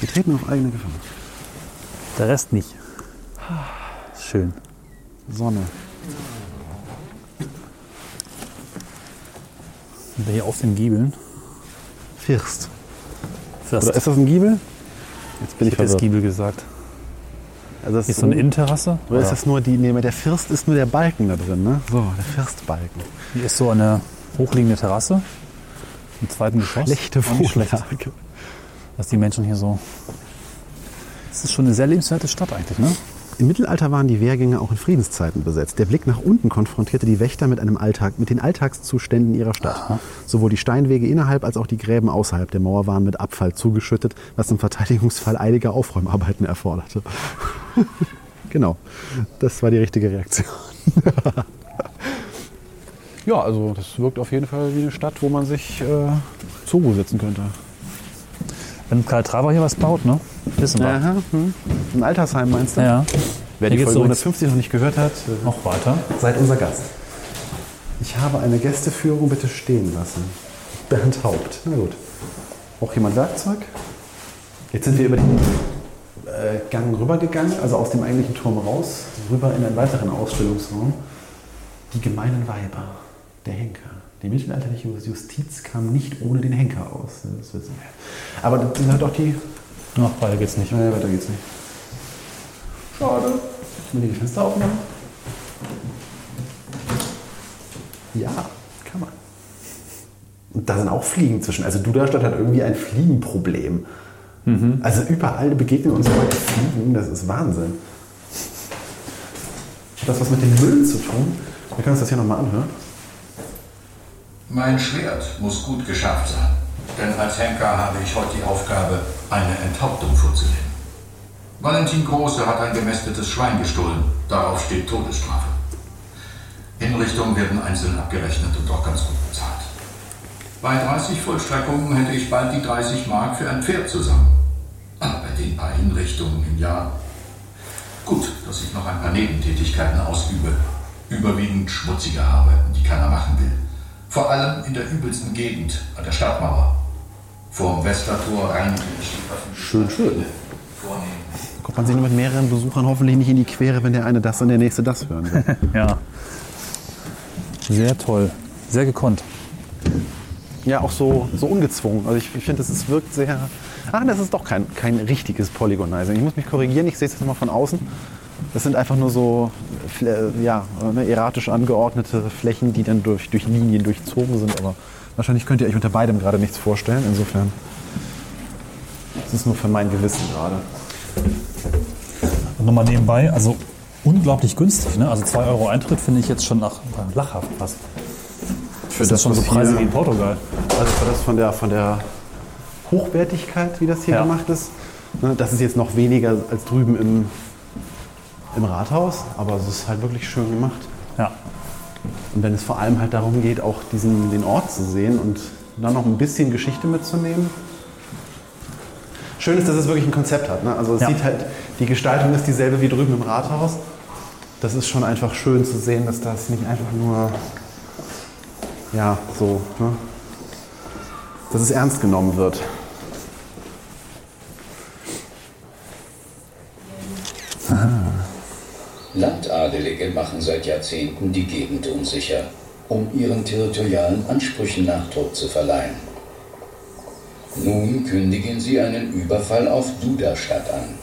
Wir treten auf eigene Gefahr. Der Rest nicht. Schön. Sonne. Sind wir hier auf den Giebeln? First. Fürst. Oder ist das ein Giebel? Jetzt bin ich ich hätte. Giebel gesagt. Also das Ist so eine Innenterrasse? Oder ist das nur die, nee, der First ist nur der Balken da drin, ne? So, der Firstbalken. Hier ist so eine hochliegende Terrasse im zweiten Geschoss. Schlechte Wohnlage. dass die Menschen hier so. Es ist schon eine sehr lebenswerte Stadt eigentlich, ne? Im Mittelalter waren die Wehrgänge auch in Friedenszeiten besetzt. Der Blick nach unten konfrontierte die Wächter mit einem Alltag, mit den Alltagszuständen ihrer Stadt. Sowohl die Steinwege innerhalb als auch die Gräben außerhalb der Mauer waren mit Abfall zugeschüttet, was im Verteidigungsfall eilige Aufräumarbeiten erforderte. [LAUGHS] genau, das war die richtige Reaktion. ja, also das wirkt auf jeden Fall wie eine Stadt, wo man sich äh, zur Ruhe setzen könnte. Wenn Karl Traber hier was baut, ne? Wissen wir. Aha, hm. Ein Altersheim meinst du? Ja. Wer Hier die Folge so 150 noch nicht gehört hat, äh, Noch weiter. Seid unser Gast. Ich habe eine Gästeführung bitte stehen lassen. Bernd Haupt. Na gut. Braucht jemand Werkzeug? Jetzt sind wir über den äh, Gang rübergegangen, also aus dem eigentlichen Turm raus, rüber in einen weiteren Ausstellungsraum. Die gemeinen Weiber, der Henker. Die mittelalterliche Justiz kam nicht ohne den Henker aus. Das wissen wir. Aber das sind halt auch die. Noch weiter geht's nicht. Naja, weiter geht's nicht. Schade. Kann man die Fenster aufmachen? Ja, kann man. Und da sind auch Fliegen zwischen. Also Duderstadt hat irgendwie ein Fliegenproblem. Also überall begegnen uns heute Fliegen, das ist Wahnsinn. Hat das was mit dem Müll zu tun? Wir können uns das hier nochmal anhören. Mein Schwert muss gut geschafft sein, denn als Henker habe ich heute die Aufgabe, eine Enthauptung vorzunehmen. Valentin Große hat ein gemästetes Schwein gestohlen, darauf steht Todesstrafe. Hinrichtungen werden einzeln abgerechnet und auch ganz gut bezahlt. Bei 30 Vollstreckungen hätte ich bald die 30 Mark für ein Pferd zusammen. Aber bei den paar Hinrichtungen im Jahr. Gut, dass ich noch ein paar Nebentätigkeiten ausübe. Überwiegend schmutzige Arbeiten, die keiner machen will. Vor allem in der übelsten Gegend, an der Stadtmauer. Vorm Westertor reinige ich die öffentliche Schön, schön. Vornehmen. Kommt man sich nur mit mehreren Besuchern hoffentlich nicht in die Quere, wenn der eine das und der nächste das hören will. [LAUGHS] Ja. Sehr toll. Sehr gekonnt. ja, auch so, so ungezwungen. Also ich, ich finde, es wirkt sehr. Ah, das ist doch kein, kein richtiges Polygonizing. Ich muss mich korrigieren, ich sehe es jetzt mal von außen. Das sind einfach nur so Fle- ja, ne, erratisch angeordnete Flächen, die dann durch, durch Linien durchzogen sind. Aber wahrscheinlich könnt ihr euch unter beidem gerade nichts vorstellen. Insofern das ist nur für mein Gewissen gerade. Und nochmal nebenbei, also unglaublich günstig. Ne? Also 2 Euro Eintritt finde ich jetzt schon nach, lachhaft fast. Für Das ist schon so Preise hier- wie in Portugal. Also für das von der, von der Hochwertigkeit, wie das hier Ja. gemacht ist. Ne, das ist jetzt noch weniger als drüben im, im Rathaus, aber es ist halt wirklich schön gemacht. Ja. Und wenn es vor allem halt darum geht, auch diesen, den Ort zu sehen und dann noch ein bisschen Geschichte mitzunehmen. Schön ist, dass es wirklich ein Konzept hat. Ne? Also es Ja. sieht halt, die Gestaltung ist dieselbe wie drüben im Rathaus. Das ist schon einfach schön zu sehen, dass das nicht einfach nur, ja, so, ne? dass es ernst genommen wird. Landadelige machen seit Jahrzehnten die Gegend unsicher, um ihren territorialen Ansprüchen Nachdruck zu verleihen. Nun kündigen sie einen Überfall auf Duderstadt an.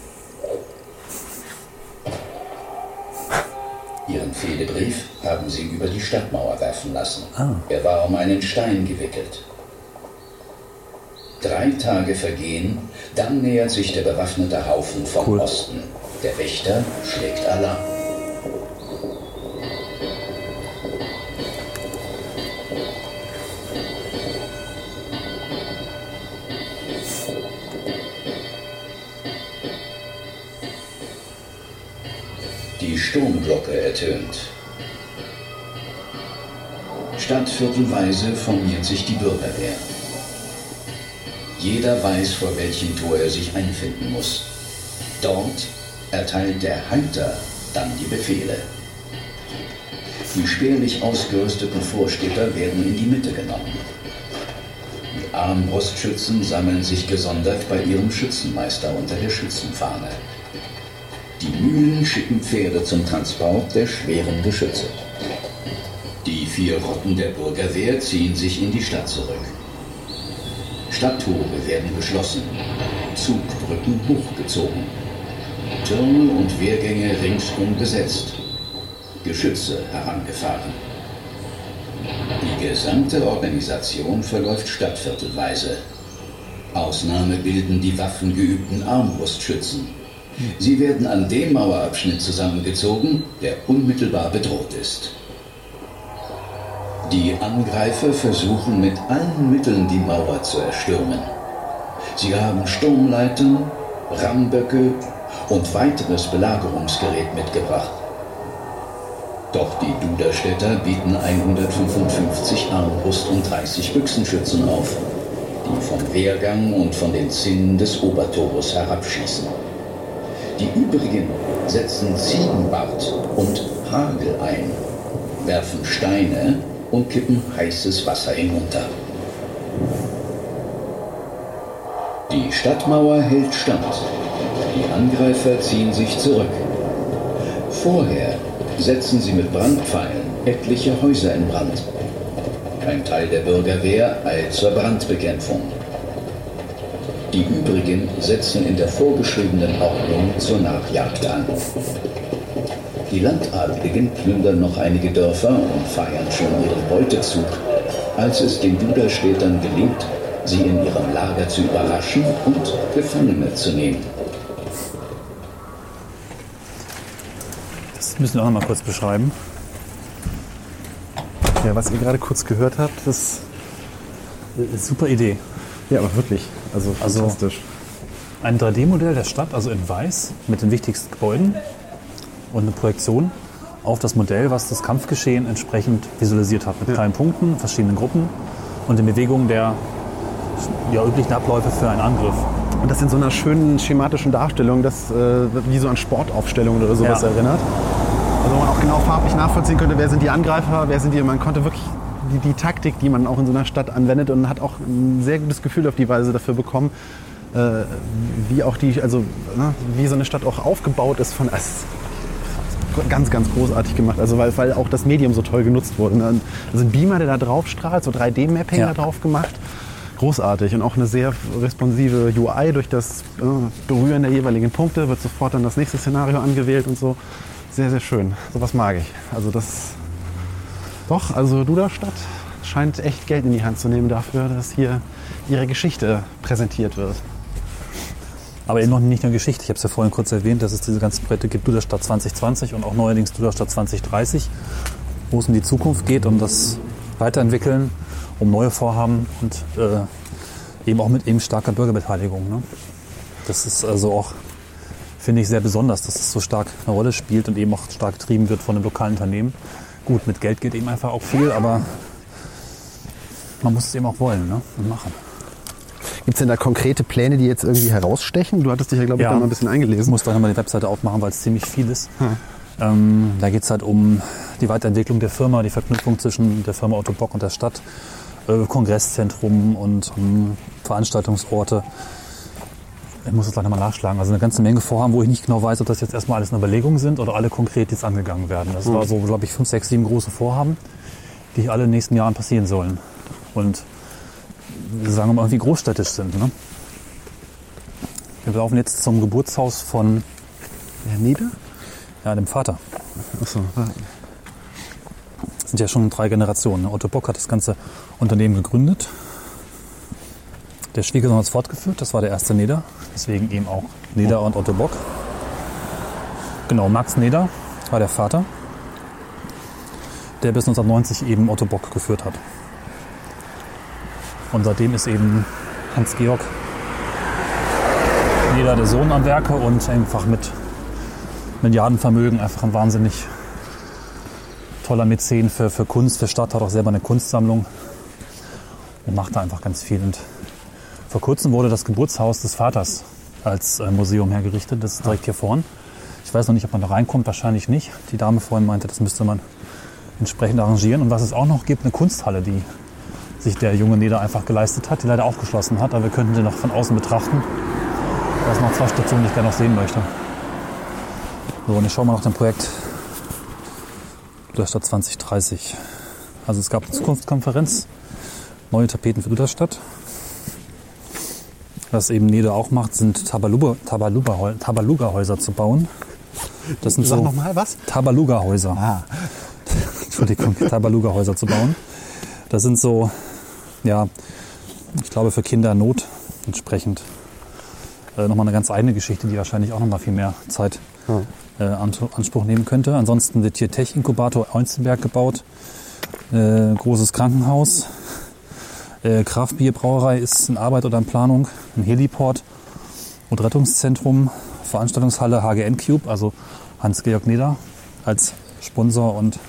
Ihren Fehdebrief haben sie über die Stadtmauer werfen lassen. Er war um einen Stein gewickelt. Drei Tage vergehen, dann nähert sich der bewaffnete Haufen vom Osten. Der Wächter schlägt Alarm. Sturmglocke ertönt. Stadtviertelweise formiert sich die Bürgerwehr. Jeder weiß, vor welchem Tor er sich einfinden muss. Dort erteilt der Halter dann die Befehle. Die spärlich ausgerüsteten Vorsteher werden in die Mitte genommen. Die Armbrustschützen sammeln sich gesondert bei ihrem Schützenmeister unter der Schützenfahne. Die Mühlen schicken Pferde zum Transport der schweren Geschütze. Die vier Rotten der Bürgerwehr ziehen sich in die Stadt zurück. Stadttore werden geschlossen, Zugbrücken hochgezogen, Türme und Wehrgänge ringsum besetzt, Geschütze herangefahren. Die gesamte Organisation verläuft stadtviertelweise. Ausnahme bilden die waffengeübten Armbrustschützen. Sie werden an dem Mauerabschnitt zusammengezogen, der unmittelbar bedroht ist. Die Angreifer versuchen mit allen Mitteln die Mauer zu erstürmen. Sie haben Sturmleitern, Rammböcke und weiteres Belagerungsgerät mitgebracht. Doch die Duderstädter bieten 155 Armbrust und 30 Büchsenschützen auf, die vom Wehrgang und von den Zinnen des Obertores herabschießen. Die übrigen setzen Ziegenbart und Hagel ein, werfen Steine und kippen heißes Wasser hinunter. Die Stadtmauer hält stand. Die Angreifer ziehen sich zurück. Vorher setzen sie mit Brandpfeilen etliche Häuser in Brand. Ein Teil der Bürgerwehr eilt zur Brandbekämpfung. Die übrigen setzen in der vorgeschriebenen Ordnung zur Nachjagd an. Die Landadligen plündern noch einige Dörfer und feiern schon ihren Beutezug, als es den Duderstädtern gelingt, sie in ihrem Lager zu überraschen und Gefangene zu nehmen. Das müssen wir auch noch mal kurz beschreiben. Ja, was ihr gerade kurz gehört habt, das. Äh, Super Idee. Ja, aber wirklich. Also, Also- fantastisch. Ein 3D-Modell der Stadt, also in weiß, mit den wichtigsten Gebäuden und eine Projektion auf das Modell, was das Kampfgeschehen entsprechend visualisiert hat. Mit kleinen Punkten, verschiedenen Gruppen und den Bewegungen der ja, üblichen Abläufe für einen Angriff. Und das in so einer schönen schematischen Darstellung, das äh, wie so an Sportaufstellungen oder sowas Ja. erinnert. Also man auch genau farblich nachvollziehen könnte, wer sind die Angreifer, wer sind die. Man konnte wirklich die, die Taktik, die man auch in so einer Stadt anwendet und hat auch ein sehr gutes Gefühl auf die Weise dafür bekommen, äh, wie auch die, also ne, wie so eine Stadt auch aufgebaut ist von. Es ganz, ganz großartig gemacht. Also weil, weil auch das Medium so toll genutzt wurde. Ne? Also ein Beamer, der da drauf strahlt, so 3D-Mapping Ja. da drauf gemacht. Großartig und auch eine sehr responsive UI durch das äh, Berühren der jeweiligen Punkte wird sofort dann das nächste Szenario angewählt und so. Sehr, sehr schön. Sowas mag ich. Also das doch, also Duderstadt scheint echt Geld in die Hand zu nehmen dafür, dass hier ihre Geschichte präsentiert wird. Aber eben noch nicht nur Geschichte. Ich habe es ja vorhin kurz erwähnt, dass es diese ganzen Projekte gibt, Duderstadt 2020 und auch neuerdings Duderstadt 2030, wo es um die Zukunft geht, um das Weiterentwickeln, um neue Vorhaben und äh, eben auch mit eben starker Bürgerbeteiligung. Ne? Das ist also auch, finde ich, sehr besonders, dass es so stark eine Rolle spielt und eben auch stark getrieben wird von einem lokalen Unternehmen. Gut, mit Geld geht eben einfach auch viel, aber man muss es eben auch wollen ne? und machen. Gibt es denn da konkrete Pläne, die jetzt irgendwie herausstechen? Du hattest dich ja, glaube ich, Ja. da mal ein bisschen Ich eingelesen. muss gleich nochmal die Webseite aufmachen, weil es ziemlich viel ist. Ähm, da geht es halt um die Weiterentwicklung der Firma, die Verknüpfung zwischen der Firma Otto Bock und der Stadt, äh, Kongresszentrum und ähm, Veranstaltungsorte. Ich muss das gleich nochmal nachschlagen. Also eine ganze Menge Vorhaben, wo ich nicht genau weiß, ob das jetzt erstmal alles eine Überlegung sind oder alle konkret jetzt angegangen werden. Das war so, glaube ich, fünf, sechs, sieben große Vorhaben, die alle in den nächsten Jahren passieren sollen. Und sagen wir mal, irgendwie großstädtisch sind. Ne? Wir laufen jetzt zum Geburtshaus von Ja, Nieder? ja, dem Vater. Achso. Das sind ja schon drei Generationen. ne? Otto Bock hat das ganze Unternehmen gegründet. Der Schwiegersohn hat es fortgeführt, das war der erste Neder. Deswegen eben auch Neder und Otto Bock. Genau, Max Neder war der Vater, der bis 1990 eben Otto Bock geführt hat. Und seitdem ist eben Hans-Georg Neder der Sohn am Werke und einfach mit Milliardenvermögen einfach ein wahnsinnig toller Mäzen für, für Kunst, für Stadt, hat auch selber eine Kunstsammlung und macht da einfach ganz viel. Und vor kurzem wurde das Geburtshaus des Vaters als äh, Museum hergerichtet. Das ist direkt hier vorn. Ich weiß noch nicht, ob man da reinkommt, wahrscheinlich nicht. Die Dame vorhin meinte, das müsste man entsprechend arrangieren. Und was es auch noch gibt, eine Kunsthalle, die sich der junge Neder einfach geleistet hat, die leider auch geschlossen hat, aber wir könnten sie noch von außen betrachten. Das sind noch zwei Stationen, die ich gerne noch sehen möchte. So, und ich schaue mal nach dem Projekt Duderstadt 2030. Also es gab eine Zukunftskonferenz, neue Tapeten für Duderstadt. Was eben Neder auch macht, sind Tabaluga, Tabaluga, Tabaluga-Häuser zu bauen. Das sind Sag so nochmal was? Tabaluga-Häuser. Ah. [LAUGHS] Entschuldigung, Tabaluga-Häuser zu bauen. Das sind so, ja, ich glaube für Kinder in Not entsprechend äh, nochmal eine ganz eigene Geschichte, die wahrscheinlich auch nochmal viel mehr Zeit äh, an Anspruch nehmen könnte. Ansonsten wird hier Tech-Inkubator Eunzenberg gebaut, äh, großes Krankenhaus, äh, Kraftbierbrauerei ist in Arbeit oder in Planung, ein Heliport und Rettungszentrum, Veranstaltungshalle HGN Cube, also Hans-Georg Neder als Sponsor und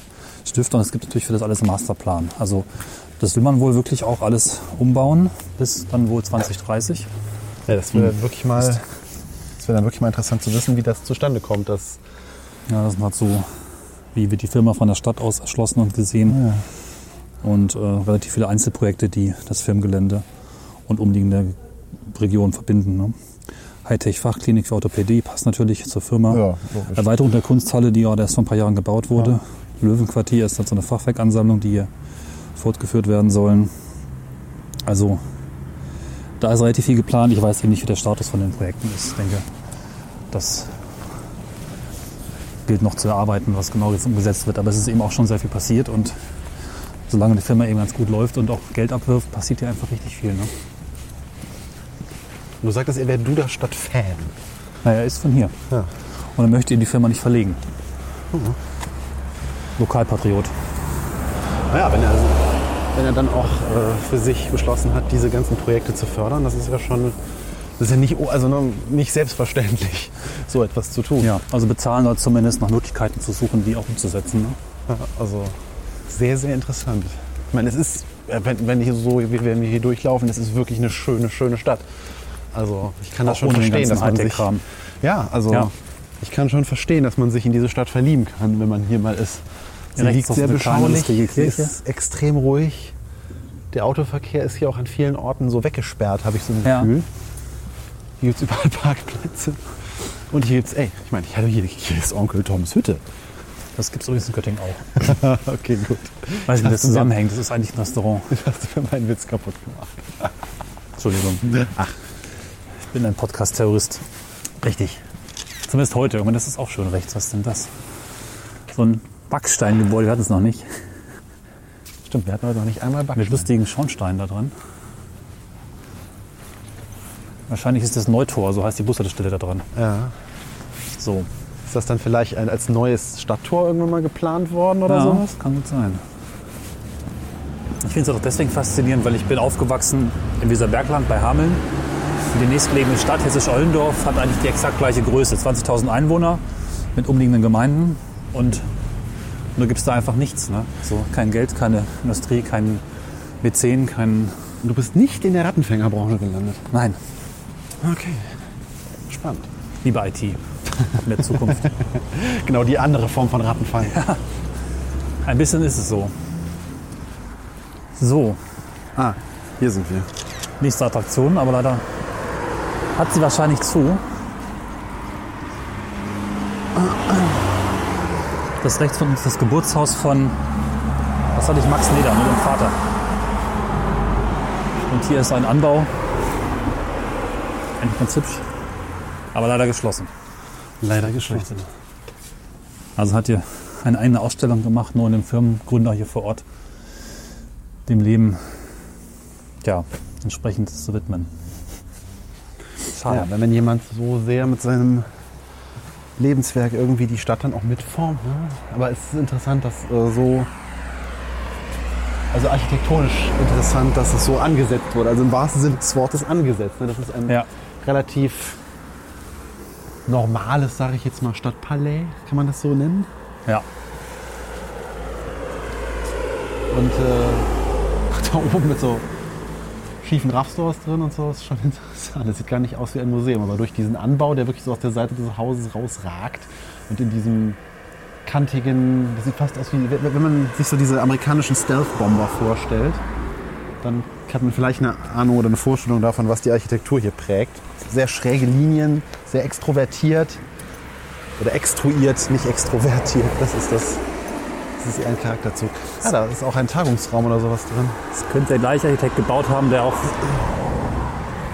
Stifter. Und es gibt natürlich für das alles einen Masterplan. Also das will man wohl wirklich auch alles umbauen bis dann wohl 2030. Ja, das wäre wirklich mal, das wäre dann wirklich mal interessant zu wissen, wie das zustande kommt. Dass, Ja, das hat so, wie wird die Firma von der Stadt aus erschlossen und gesehen. Und äh, relativ viele Einzelprojekte, die das Firmengelände und umliegende Regionen verbinden. Ne? Hightech-Fachklinik für Orthopädie passt natürlich zur Firma. Ja. Erweiterung der Kunsthalle, die ja erst vor ein paar Jahren gebaut wurde. Löwenquartier ist dann so eine Fachwerkansammlung, die hier fortgeführt werden sollen. Also da ist relativ viel geplant. Ich weiß eben nicht, wie der Status von den Projekten ist. Ich denke, das gilt noch zu erarbeiten, was genau jetzt umgesetzt wird. Aber es ist eben auch schon sehr viel passiert und solange die Firma eben ganz gut läuft und auch Geld abwirft, passiert hier einfach richtig viel. Ne? du sagtest, er wäre Duderstadt-Fan. Naja, er ist von hier. Ja. Und er möchte die Firma nicht verlegen. Lokalpatriot. Naja, wenn er, wenn er dann auch äh, für sich beschlossen hat, diese ganzen Projekte zu fördern, das ist ja schon, das ist ja nicht, also ne, nicht selbstverständlich, [LAUGHS] so etwas zu tun. Ja, also bezahlen oder zumindest nach Möglichkeiten zu suchen, die auch umzusetzen. Ne? Ja, Also sehr, sehr interessant. Ich meine, es ist, äh, wenn, wenn, hier so, wie wenn wir hier durchlaufen, es ist wirklich eine schöne, schöne Stadt. Also ich kann das schon verstehen, dass man sich... Ja, also Ja. ich kann schon verstehen, dass man sich in diese Stadt verlieben kann, wenn man hier mal ist. Sie Rechts liegt sehr beschaulich, ist extrem ruhig. Der Autoverkehr ist hier auch an vielen Orten so weggesperrt, habe ich so ein Ja. Gefühl. Hier gibt es überall [LAUGHS] Parkplätze. Und hier gibt's, ey, ich meine, hier, hier ist Onkel Toms Hütte. Das gibt es übrigens in Göttingen auch. [LAUGHS] okay, gut. Weiß nicht, wie das zusammenhängt. Das ist eigentlich ein Restaurant. Hast du mir meinen Witz kaputt gemacht. Entschuldigung. Ach, Ich bin ein Podcast-Terrorist. Richtig. Zumindest heute. Irgendwann ist es auch schön rechts. Was ist denn das? So ein Backsteingebäude. Wir hatten es noch nicht. stimmt, wir hatten heute noch nicht einmal Mit Backstein. lustigen Schornsteinen da dran. Wahrscheinlich ist das Neutor, so heißt die Bushaltestelle da dran. Ja. So. Ist das dann vielleicht ein, als neues Stadttor irgendwann mal geplant worden oder ja, sowas? kann gut sein. Ich finde es auch deswegen faszinierend, weil ich bin aufgewachsen in Weserbergland bei Hameln. Und die nächstgelegene Stadt, Hessisch-Ollendorf, hat eigentlich die exakt gleiche Größe. 20.000 Einwohner mit umliegenden Gemeinden. Und nur gibt es da einfach nichts. Ne? So, kein Geld, keine Industrie, kein Mäzen, kein... Du bist nicht in der Rattenfängerbranche gelandet. Nein, Okay. Spannend. liebe IT in der Zukunft. Genau die andere Form von Rattenfang. Ein bisschen ist es so. So, Ah, hier sind wir. nächste Attraktion, aber leider hat sie wahrscheinlich zu. Das rechts von uns ist das Geburtshaus von, was hatte ich, Max Leder, mit dem Vater. Und hier ist ein Anbau. Eigentlich ganz hübsch, aber leider geschlossen. Leider geschlossen. Also hat hier eine eigene Ausstellung gemacht, nur um dem Firmengründer hier vor Ort dem Leben ja, entsprechend zu widmen. Schade. Ja, wenn wenn jemand so sehr mit seinem Lebenswerk irgendwie die Stadt dann auch mitformt. Ne? Aber es ist interessant, dass äh, so, also architektonisch interessant, dass es so angesetzt wurde. Also im wahrsten Sinne des Wortes angesetzt. Ne? Das ist ein Ja. relativ normales, sage ich jetzt mal, Stadtpalais, kann man das so nennen. Ja. Und äh, [LAUGHS] da oben mit so schiefen Raffstores drin und so ist schon [LAUGHS] interessant. Das sieht gar nicht aus wie ein Museum, aber durch diesen Anbau, der wirklich so aus der Seite des Hauses rausragt und in diesem kantigen, das sieht fast aus wie, wenn wenn man sich so diese amerikanischen Stealth-Bomber vorstellt, dann hat man vielleicht eine Ahnung oder eine Vorstellung davon, was die Architektur hier prägt. Sehr schräge Linien, sehr extrovertiert oder extruiert, nicht extrovertiert. Das ist das. Das ist ein Charakterzug. Ah, da ist auch ein Tagungsraum oder sowas drin. Das könnte der gleiche Architekt gebaut haben, der auch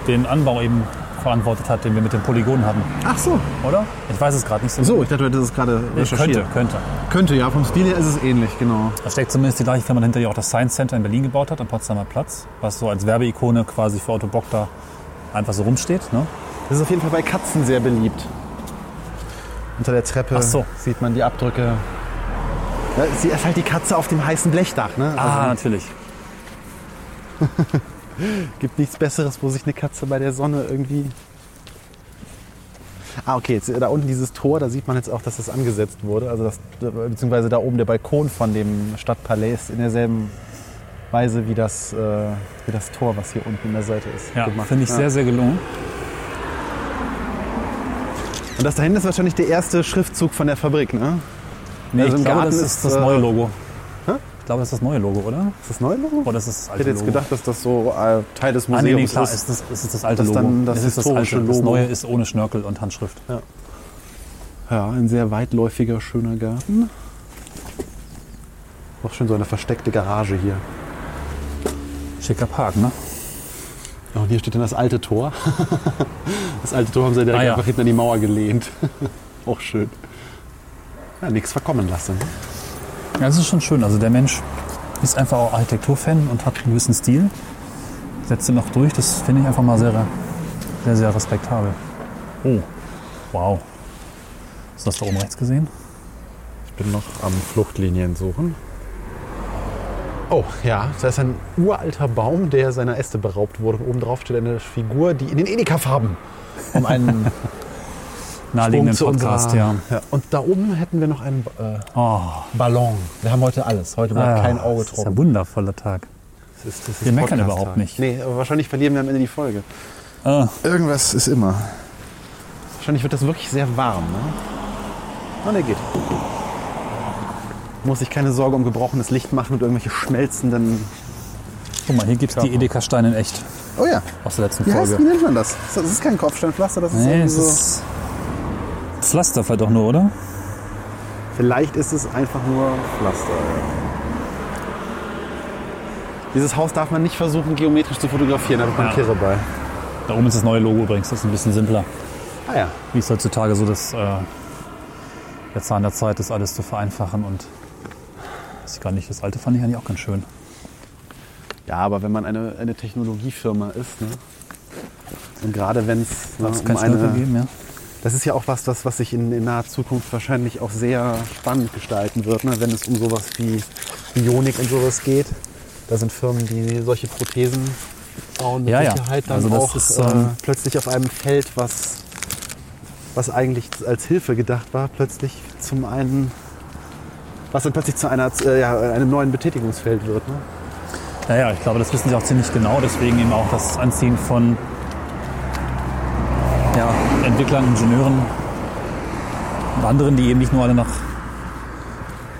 den Anbau eben verantwortet hat, den wir mit den Polygonen hatten, Ach so. oder? Ich weiß es gerade nicht so. So, ich dachte, du hättest es gerade recherchiert. könnte, könnte. Könnte, ja. Vom Stil her ist es ähnlich, genau. Da steckt zumindest die gleiche Firma dahinter, die auch das Science Center in Berlin gebaut hat, am Potsdamer Platz, was so als Werbeikone quasi für Otto Bock da einfach so rumsteht. Ne? Das ist auf jeden Fall bei Katzen sehr beliebt. Unter der Treppe so. sieht man die Abdrücke. Ja, sie ist halt die Katze auf dem heißen Blechdach. Ne? Ah, Also, natürlich. [LAUGHS] gibt nichts Besseres, wo sich eine Katze bei der Sonne irgendwie... Ah, okay, jetzt, da unten dieses Tor, da sieht man jetzt auch, dass das angesetzt wurde. Also das, beziehungsweise da oben der Balkon von dem Stadtpalais ist in derselben Weise wie das, äh, wie das Tor, was hier unten in der Seite ist. Ja, finde ich Ja. sehr, sehr gelungen. Und das da hinten ist wahrscheinlich der erste Schriftzug von der Fabrik, ne? Nee, Also ich glaube, Garten das ist, ist das äh, neue Logo. Ich glaube, das ist das neue Logo, oder? Ist das neue Logo? Oder ist das das Ich alte hätte jetzt Logo? gedacht, dass das so äh, Teil des Ah, Museums nee, nee, klar, ist. ist das, ist das alte Das ist Logo. dann das es ist das alte. Das Logo. neue ist ohne Schnörkel und Handschrift. Ja, ein sehr weitläufiger, schöner Garten. Auch schön so eine versteckte Garage hier. Schicker Park, ne? Ja, und hier steht dann das alte Tor. [LAUGHS] Das alte Tor haben sie direkt Ah, ja. einfach hinten an die Mauer gelehnt. [LAUGHS] Auch schön. Ja, nichts verkommen lassen. Ja, das ist schon schön. Also der Mensch ist einfach auch Architekturfan und hat einen gewissen Stil. Setzt ihn noch durch. Das finde ich einfach mal sehr, sehr, sehr respektabel. Oh, wow. Hast du das da oben rechts gesehen? Ich bin noch am Fluchtlinien suchen. Oh, ja, da ist ein uralter Baum, der seiner Äste beraubt wurde. Und oben drauf steht eine Figur, die in den Edeka-Farben um einen [LAUGHS] Naheliegenden Sprung zu Podcast, unserer- ja. ja. Und da oben hätten wir noch einen äh, Oh, Ballon. Wir haben heute alles. Heute bleibt kein Auge das ist ein trocken. wundervoller Tag. Das ist, das ist Wir meckern überhaupt nicht. Nee, aber wahrscheinlich verlieren wir am Ende die Folge. Ah, Irgendwas ist immer. Wahrscheinlich wird das wirklich sehr warm, ne? Ah, ne, geht. Muss sich keine Sorge um gebrochenes Licht machen und irgendwelche schmelzenden. guck mal, hier gibt es die Edeka-Steine in echt Oh ja. aus der letzten Wie, heißt, wie Folge. nennt man das? Das ist kein Kopfsteinpflaster, das ist Nee, irgendwie so. Pflaster vielleicht doch nur, oder? Vielleicht ist es einfach nur Pflaster. Dieses Haus darf man nicht versuchen, geometrisch zu fotografieren, da wird man Ja. Kirre bei. Da oben ist das neue Logo übrigens, das ist ein bisschen simpler. Ah ja. Wie es heutzutage so das, äh, der Zahn der Zeit ist, alles zu vereinfachen und weiß ich gar nicht, das alte fand ich eigentlich auch ganz schön. Ja, aber wenn man eine, eine Technologiefirma ist, ne? und gerade wenn es ne, um eine, geben, ja? Das ist ja auch was, was, was sich in, in naher Zukunft wahrscheinlich auch sehr spannend gestalten wird, ne? wenn es um sowas wie Bionik und sowas geht. Da sind Firmen, die solche Prothesen bauen, mit Ja, ja. Sicherheit dann Also auch ist, äh, ähm, plötzlich auf einem Feld, was, was eigentlich als Hilfe gedacht war, plötzlich zum einen, was dann plötzlich zu einer, äh, ja, einem neuen Betätigungsfeld wird. Ne? Ja, ja, ich glaube, das wissen sie auch ziemlich genau. Deswegen eben auch das Anziehen von ja, Entwicklern, Ingenieuren und anderen, die eben nicht nur alle nach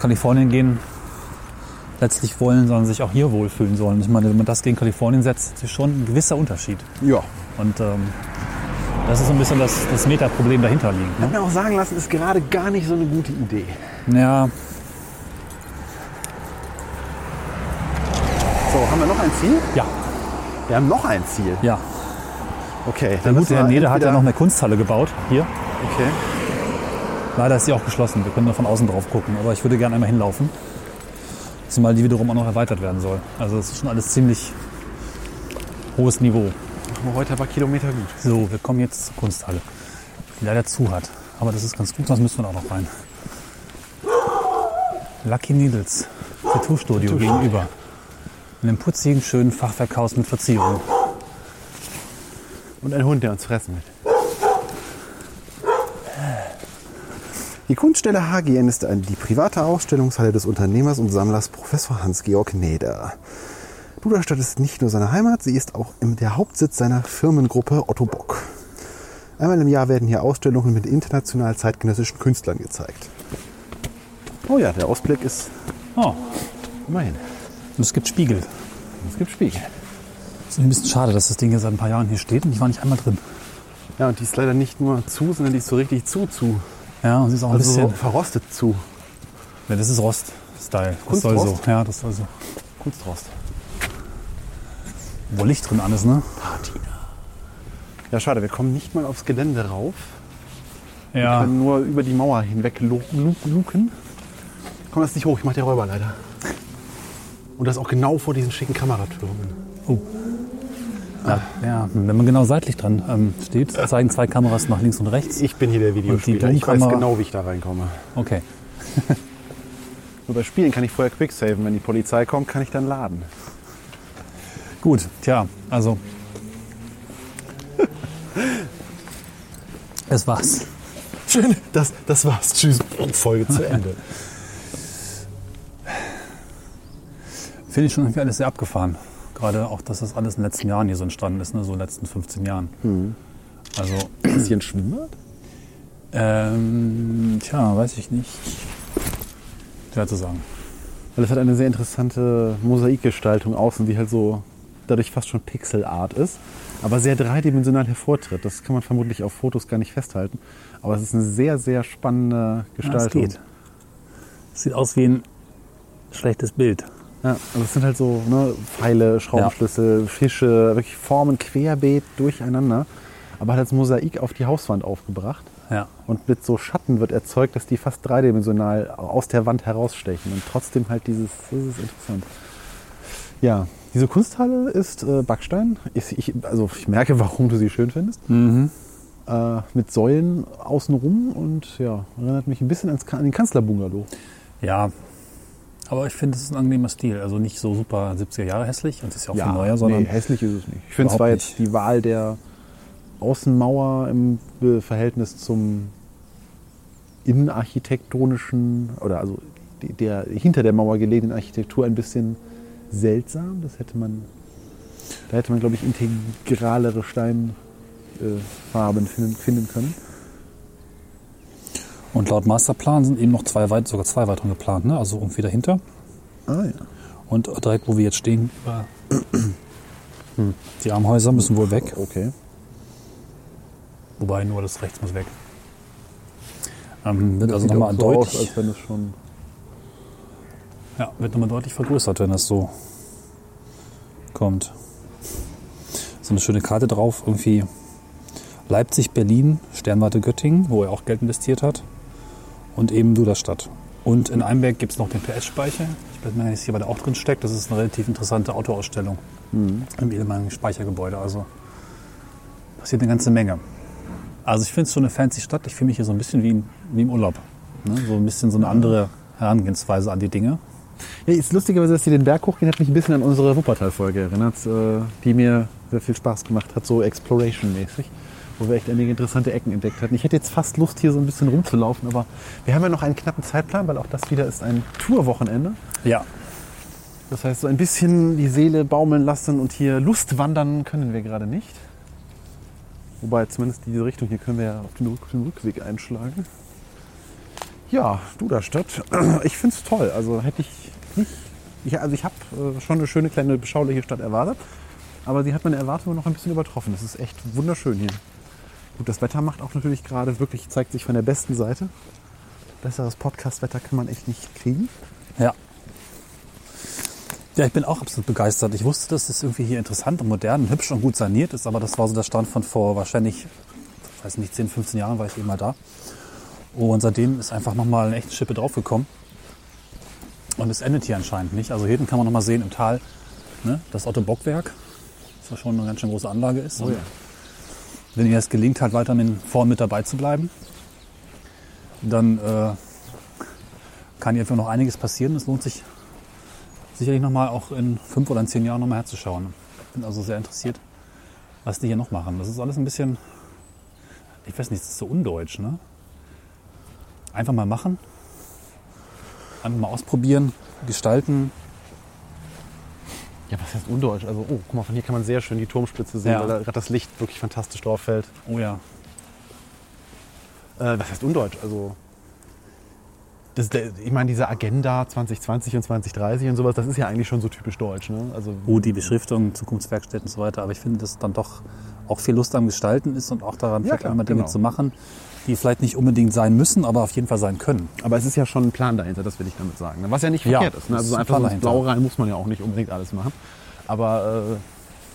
Kalifornien gehen, letztlich wollen, sondern sich auch hier wohlfühlen sollen. Ich meine, wenn man das gegen Kalifornien setzt, ist schon ein gewisser Unterschied. Ja. Und ähm, das ist so ein bisschen das, das Metaproblem dahinter liegt. Habe Ne? mir auch sagen lassen, ist gerade gar nicht so eine gute Idee. Ja, So, haben wir noch ein Ziel? ja, Wir haben noch ein Ziel. ja. Okay. Der müssen Herr wir Nede hat ja noch eine Kunsthalle gebaut, hier. Okay. Leider ist sie auch geschlossen. Wir können nur von außen drauf gucken. Aber ich würde gerne einmal hinlaufen. Zumal die wiederum auch noch erweitert werden soll. Also es ist schon alles ziemlich hohes Niveau. Machen wir heute aber Kilometer gut. So, wir kommen jetzt zur Kunsthalle, die leider zu hat. Aber das ist ganz gut, sonst müssen wir da auch noch rein. Lucky Needles, Tattoo-Studio gegenüber. In einem putzigen, schönen Fachwerkhaus mit Verzierung. Und ein Hund, der uns fressen will. Die Kunststelle HGN ist die private Ausstellungshalle des Unternehmers und Sammlers Professor Hans-Georg Neder. Duderstadt ist nicht nur seine Heimat, sie ist auch der Hauptsitz seiner Firmengruppe Otto Bock. Einmal im Jahr werden hier Ausstellungen mit international zeitgenössischen Künstlern gezeigt. Oh ja, der Ausblick ist Oh, immerhin. und es gibt Spiegel. Es gibt Spiegel. Ist ein bisschen schade, dass das Ding jetzt seit ein paar Jahren hier steht und ich war nicht einmal drin. Ja, und die ist leider nicht nur zu, sondern die ist so richtig zu, zu. Ja, und sie ist auch ein Also so bisschen. verrostet zu. Ja, das ist Rost-Style. Das soll so. Ja, das soll so. Kunstrost. Wo Licht drin ist, ne? Ja, schade, wir kommen nicht mal aufs Gelände rauf. Wir Ja. können nur über die Mauer hinweg lu- lu- luken. Komm das nicht hoch, ich mach die Räuber leider. Und das auch genau vor diesen schicken Kameratürmen. Ja, ja, wenn man genau seitlich dran ähm, steht, zeigen zwei Kameras nach links und rechts. Ich bin hier der Videospieler. Ich weiß genau, wie ich da reinkomme. Okay. [LAUGHS] Nur bei Spielen kann ich vorher quicksaven. Wenn die Polizei kommt, kann ich dann laden. Gut, tja, also. [LAUGHS] Es war's. Schön, das, das war's. Tschüss. Folge zu Ende. Finde ich schon irgendwie alles sehr abgefahren. Gerade auch, dass das alles in den letzten Jahren hier so entstanden ist, ne? so in den letzten 15 Jahren. Also, Ist hier ein Schwimmbad? ähm, tja, weiß ich nicht. Schwer zu sagen. Weil es hat eine sehr interessante Mosaikgestaltung außen, die halt so dadurch fast schon Pixelart ist, aber sehr dreidimensional hervortritt. Das kann man vermutlich auf Fotos gar nicht festhalten. Aber es ist eine sehr, sehr spannende Ja, es Gestaltung. geht. Sieht aus wie ein schlechtes Bild. Ja, also es sind halt so ne, Pfeile, Schraubenschlüssel, Fische, wirklich Formen querbeet durcheinander. Aber halt als Mosaik auf die Hauswand aufgebracht. Ja. Und mit so Schatten wird erzeugt, dass die fast dreidimensional aus der Wand herausstechen. Und trotzdem halt dieses, das ist interessant. Ja, diese Kunsthalle ist äh, Backstein. Ich, ich, also ich merke, warum du sie schön findest. Äh, mit Säulen außenrum und ja, erinnert mich ein bisschen ans, an den Kanzlerbungalow. Ja, aber ich finde, es ist ein angenehmer Stil. Also nicht so super 70er Jahre hässlich und es ist ja auch viel neuer, nee, sondern hässlich ist es nicht. Ich finde zwar jetzt die Wahl der Außenmauer im Verhältnis zum innenarchitektonischen oder also der hinter der Mauer gelegenen Architektur ein bisschen seltsam. Das hätte man, da hätte man glaube ich integralere Stein, äh, Farben finden, finden können. Und laut Masterplan sind eben noch zwei weit, sogar zwei weitere geplant, ne? Also irgendwie dahinter. Ah ja. Und direkt, wo wir jetzt stehen, die Armhäuser müssen wohl weg. Okay. Wobei nur das rechts muss weg. Ähm, wird Das also nochmal so aus, deutlich, als wenn es schon. ja, wird nochmal deutlich vergrößert, wenn das so kommt. So eine schöne Karte drauf, irgendwie Leipzig, Berlin, Sternwarte Göttingen, wo er auch Geld investiert hat. Und eben Duderstadt. Und in Einberg gibt es noch den PS-Speicher. Ich weiß nicht, hier bei der auch drin steckt. Das ist eine relativ interessante Autoausstellung im ehemaligen Speichergebäude. Also passiert eine ganze Menge. Also ich finde es schon eine fancy Stadt. Ich fühle mich hier so ein bisschen wie, in, wie im Urlaub. Ne? So ein bisschen so eine andere Herangehensweise an die Dinge. Ja, ist lustigerweise, dass sie den Berg hochgehen, hat mich ein bisschen an unsere Wuppertal-Folge erinnert, äh, die mir sehr viel Spaß gemacht hat, so Exploration-mäßig, wo wir echt einige interessante Ecken entdeckt hatten. Ich hätte jetzt fast Lust, hier so ein bisschen rumzulaufen, aber wir haben ja noch einen knappen Zeitplan, weil auch das wieder ist ein Tourwochenende. Ja, Das heißt, so ein bisschen die Seele baumeln lassen und hier Lust wandern können wir gerade nicht. Wobei zumindest diese Richtung hier können wir ja auf den, Rück den Rückweg einschlagen. Ja, Duderstadt. [CLEARS THROAT] Ich finde es toll. Also hätte ich nicht. Ich, also ich habe äh, schon eine schöne kleine beschauliche Stadt erwartet. Aber sie hat meine Erwartungen noch ein bisschen übertroffen. Es ist echt wunderschön hier. Gut, das Wetter macht auch natürlich gerade wirklich, zeigt sich von der besten Seite. Besseres Podcast-Wetter kann man echt nicht kriegen. Ja. Ja, ich bin auch absolut begeistert. Ich wusste, dass es irgendwie hier interessant und modern und hübsch und gut saniert ist, aber das war so der Stand von vor wahrscheinlich, ich weiß nicht, 10, 15 Jahren war ich eben mal da. Und seitdem ist einfach nochmal eine echte Schippe draufgekommen. Und es endet hier anscheinend nicht. Also hinten kann man nochmal sehen im Tal ne, das Otto Bockwerk, was ja schon eine ganz schön große Anlage ist. Und Wenn ihr es gelingt, halt weiter mit, vorn mit dabei zu bleiben, dann äh, kann hier noch einiges passieren. Es lohnt sich sicherlich nochmal auch in fünf oder in zehn Jahren nochmal herzuschauen. Bin also sehr interessiert, was die hier noch machen. Das ist alles ein bisschen, ich weiß nicht, das ist so undeutsch, ne? Einfach mal machen, einfach mal ausprobieren, gestalten. Ja, was heißt undeutsch? Also, oh, guck mal, von hier kann man sehr schön die Turmspitze sehen, Ja. weil da gerade das Licht wirklich fantastisch drauf fällt. Oh ja, Äh, was heißt undeutsch? Also, das, ich meine, diese Agenda 2020 und 2030 und sowas, das ist ja eigentlich schon so typisch deutsch. Ne? Also, oh, die Beschriftung, Zukunftswerkstätten und so weiter. Aber ich finde, dass dann doch auch viel Lust am Gestalten ist und auch daran, Ja, vielleicht klar, einmal Dinge genau. zu machen, die vielleicht nicht unbedingt sein müssen, aber auf jeden Fall sein können. aber es ist ja schon ein Plan dahinter, das will ich damit sagen. ne? Was ja nicht Ja, verkehrt ist. Ne? Also ist ein einfach so Plan ins. Blaue rein muss man ja auch nicht unbedingt alles machen. Aber äh,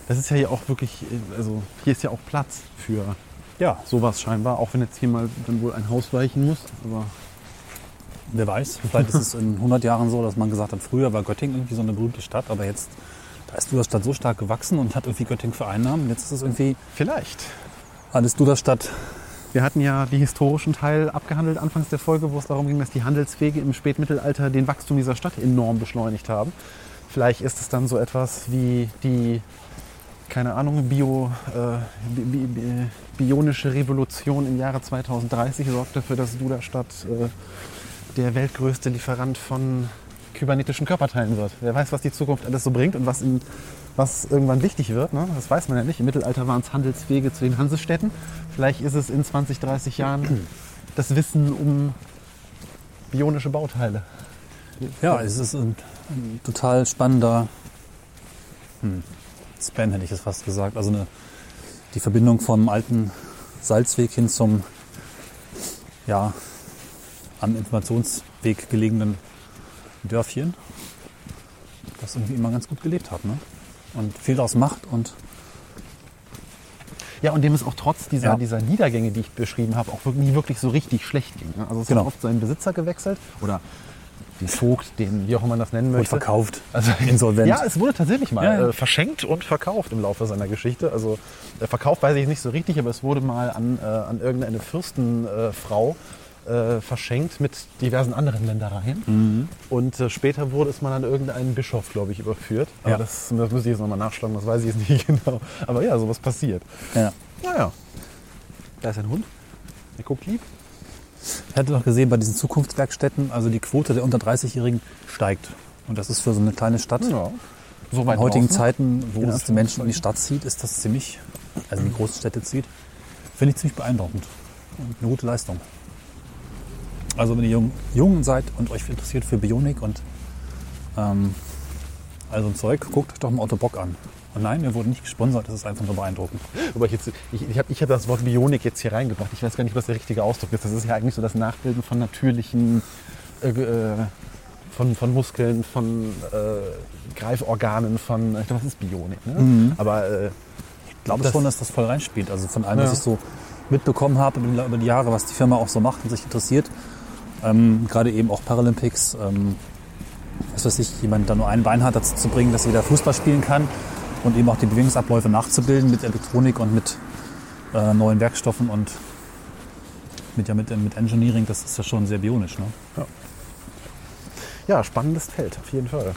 das ist ja hier auch wirklich, äh, also hier ist ja auch Platz für Ja, sowas scheinbar, auch wenn jetzt hier mal dann wohl ein Haus weichen muss. Aber Wer weiß, vielleicht ist es in 100 Jahren so, dass man gesagt hat, früher war Göttingen irgendwie so eine berühmte Stadt, aber jetzt da ist Duderstadt so stark gewachsen und hat irgendwie Göttingen vereinnahmen. Und Jetzt ist es irgendwie vielleicht. alles Duderstadt. Wir hatten ja die historischen Teil abgehandelt anfangs der Folge, wo es darum ging, dass die Handelswege im Spätmittelalter den Wachstum dieser Stadt enorm beschleunigt haben. Vielleicht ist es dann so etwas wie die, keine Ahnung, Bio, äh, bi, bi, bionische Revolution im Jahre 2030 sorgt dafür, dass Duderstadt äh, der weltgrößte Lieferant von kybernetischen Körperteilen wird. Wer weiß, was die Zukunft alles so bringt und was, in, was irgendwann wichtig wird. Ne? Das weiß man ja nicht. Im Mittelalter waren es Handelswege zu den Hansestädten. Vielleicht ist es in 20, 30 Jahren [CLEARS THROAT] das Wissen um bionische Bauteile. Ja, es ist ein, ein total spannender hm, Span, hätte ich es fast gesagt. Also eine, die Verbindung vom alten Salzweg hin zum ja, am Informationsweg gelegenen Dörfchen, das irgendwie immer ganz gut gelebt hat. Ne? Und viel daraus macht und Ja, und dem es auch trotz dieser, Ja. dieser Niedergänge, die ich beschrieben habe, auch nie wirklich so richtig schlecht ging. ne? Also es Genau. hat oft seinen Besitzer gewechselt oder den Vogt, den, wie auch immer man das nennen möchte. verkauft. Also [LAUGHS] Insolvent. Ja, es wurde tatsächlich mal Ja, ja. Äh, verschenkt und verkauft im Laufe seiner Geschichte. Also äh, verkauft weiß ich nicht so richtig, aber es wurde mal an, äh, an irgendeine Fürstenfrau äh, verschenkt mit diversen anderen Ländereien. Mhm. Und äh, später wurde es mal an irgendeinen Bischof, glaube ich, überführt. Aber Ja. das, das muss ich jetzt nochmal nachschlagen, das weiß ich jetzt [LAUGHS] nicht genau. Aber ja, sowas passiert. Ja. Naja. Da ist ein Hund. Der guckt lieb. Ich hatte noch gesehen, bei diesen Zukunftswerkstätten, also die Quote der unter 30-Jährigen steigt. Und das ist für so eine kleine Stadt Ja. So weit in heutigen draußen. Zeiten, wo es die Menschen in die Stadt zieht, ist das ziemlich, also in die großen Städte zieht, Finde ich ziemlich beeindruckend. Und eine gute Leistung. Also wenn ihr jung, jung seid und euch interessiert für Bionik und ähm, also ein Zeug, guckt euch doch mal Otto Bock an. Und nein, wir wurden nicht gesponsert, das ist einfach nur beeindruckend. Aber ich, jetzt, ich, ich habe ich hab das Wort Bionik jetzt hier reingebracht. Ich weiß gar nicht, was der richtige Ausdruck ist. Das ist ja eigentlich so das Nachbilden von natürlichen, äh, äh, von, von Muskeln, von äh, Greiforganen, von, ich glaube, das ist Bionik. Ne? Aber äh, Ich glaube Das- schon, dass das voll reinspielt. Also von allem, Ja. was ich so mitbekommen habe über die Jahre, was die Firma auch so macht und sich interessiert. Ähm, gerade eben auch Paralympics. Ähm, was weiß ich, jemand, der nur ein Bein hat, dazu zu bringen, dass er wieder Fußball spielen kann und eben auch die Bewegungsabläufe nachzubilden mit Elektronik und mit äh, neuen Werkstoffen und mit, ja, mit, mit Engineering, das ist ja schon sehr bionisch. Ne? ja, spannendes Feld, auf jeden Fall.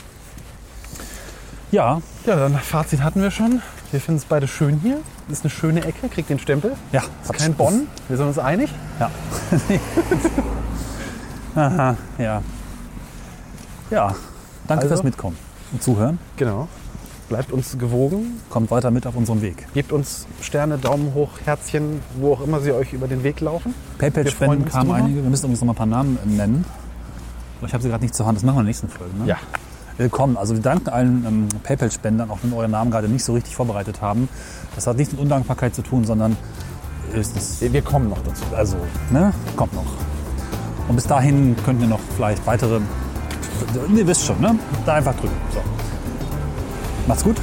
Ja, Ja, dann Fazit hatten wir schon. Wir finden es beide schön hier. Ist eine schöne Ecke, kriegt den Stempel. ja. Ist kein Bonn. Wir sind uns einig. Ja. [LAUGHS] Aha, ja. Ja, danke Also? fürs Mitkommen und Zuhören. Genau. Bleibt uns gewogen. Kommt weiter mit auf unserem Weg. Gebt uns Sterne, Daumen hoch, Herzchen, wo auch immer sie euch über den Weg laufen. PayPal-Spenden kamen drüber. einige. Wir müssen übrigens noch mal ein paar Namen nennen. Ich habe sie gerade nicht zur Hand. Das machen wir in der nächsten Folge. Ne? Ja. Willkommen. Also wir danken allen ähm, PayPal-Spendern, auch wenn wir eure Namen gerade nicht so richtig vorbereitet haben. Das hat nichts mit Undankbarkeit zu tun, sondern ist es, Wir kommen noch dazu. also, ne, kommt noch. Und bis dahin könnt ihr noch vielleicht weitere, ihr wisst schon, ne? Da einfach drücken. So. Macht's gut.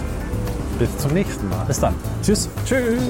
Bis zum nächsten Mal. Bis dann. Tschüss. Tschüss.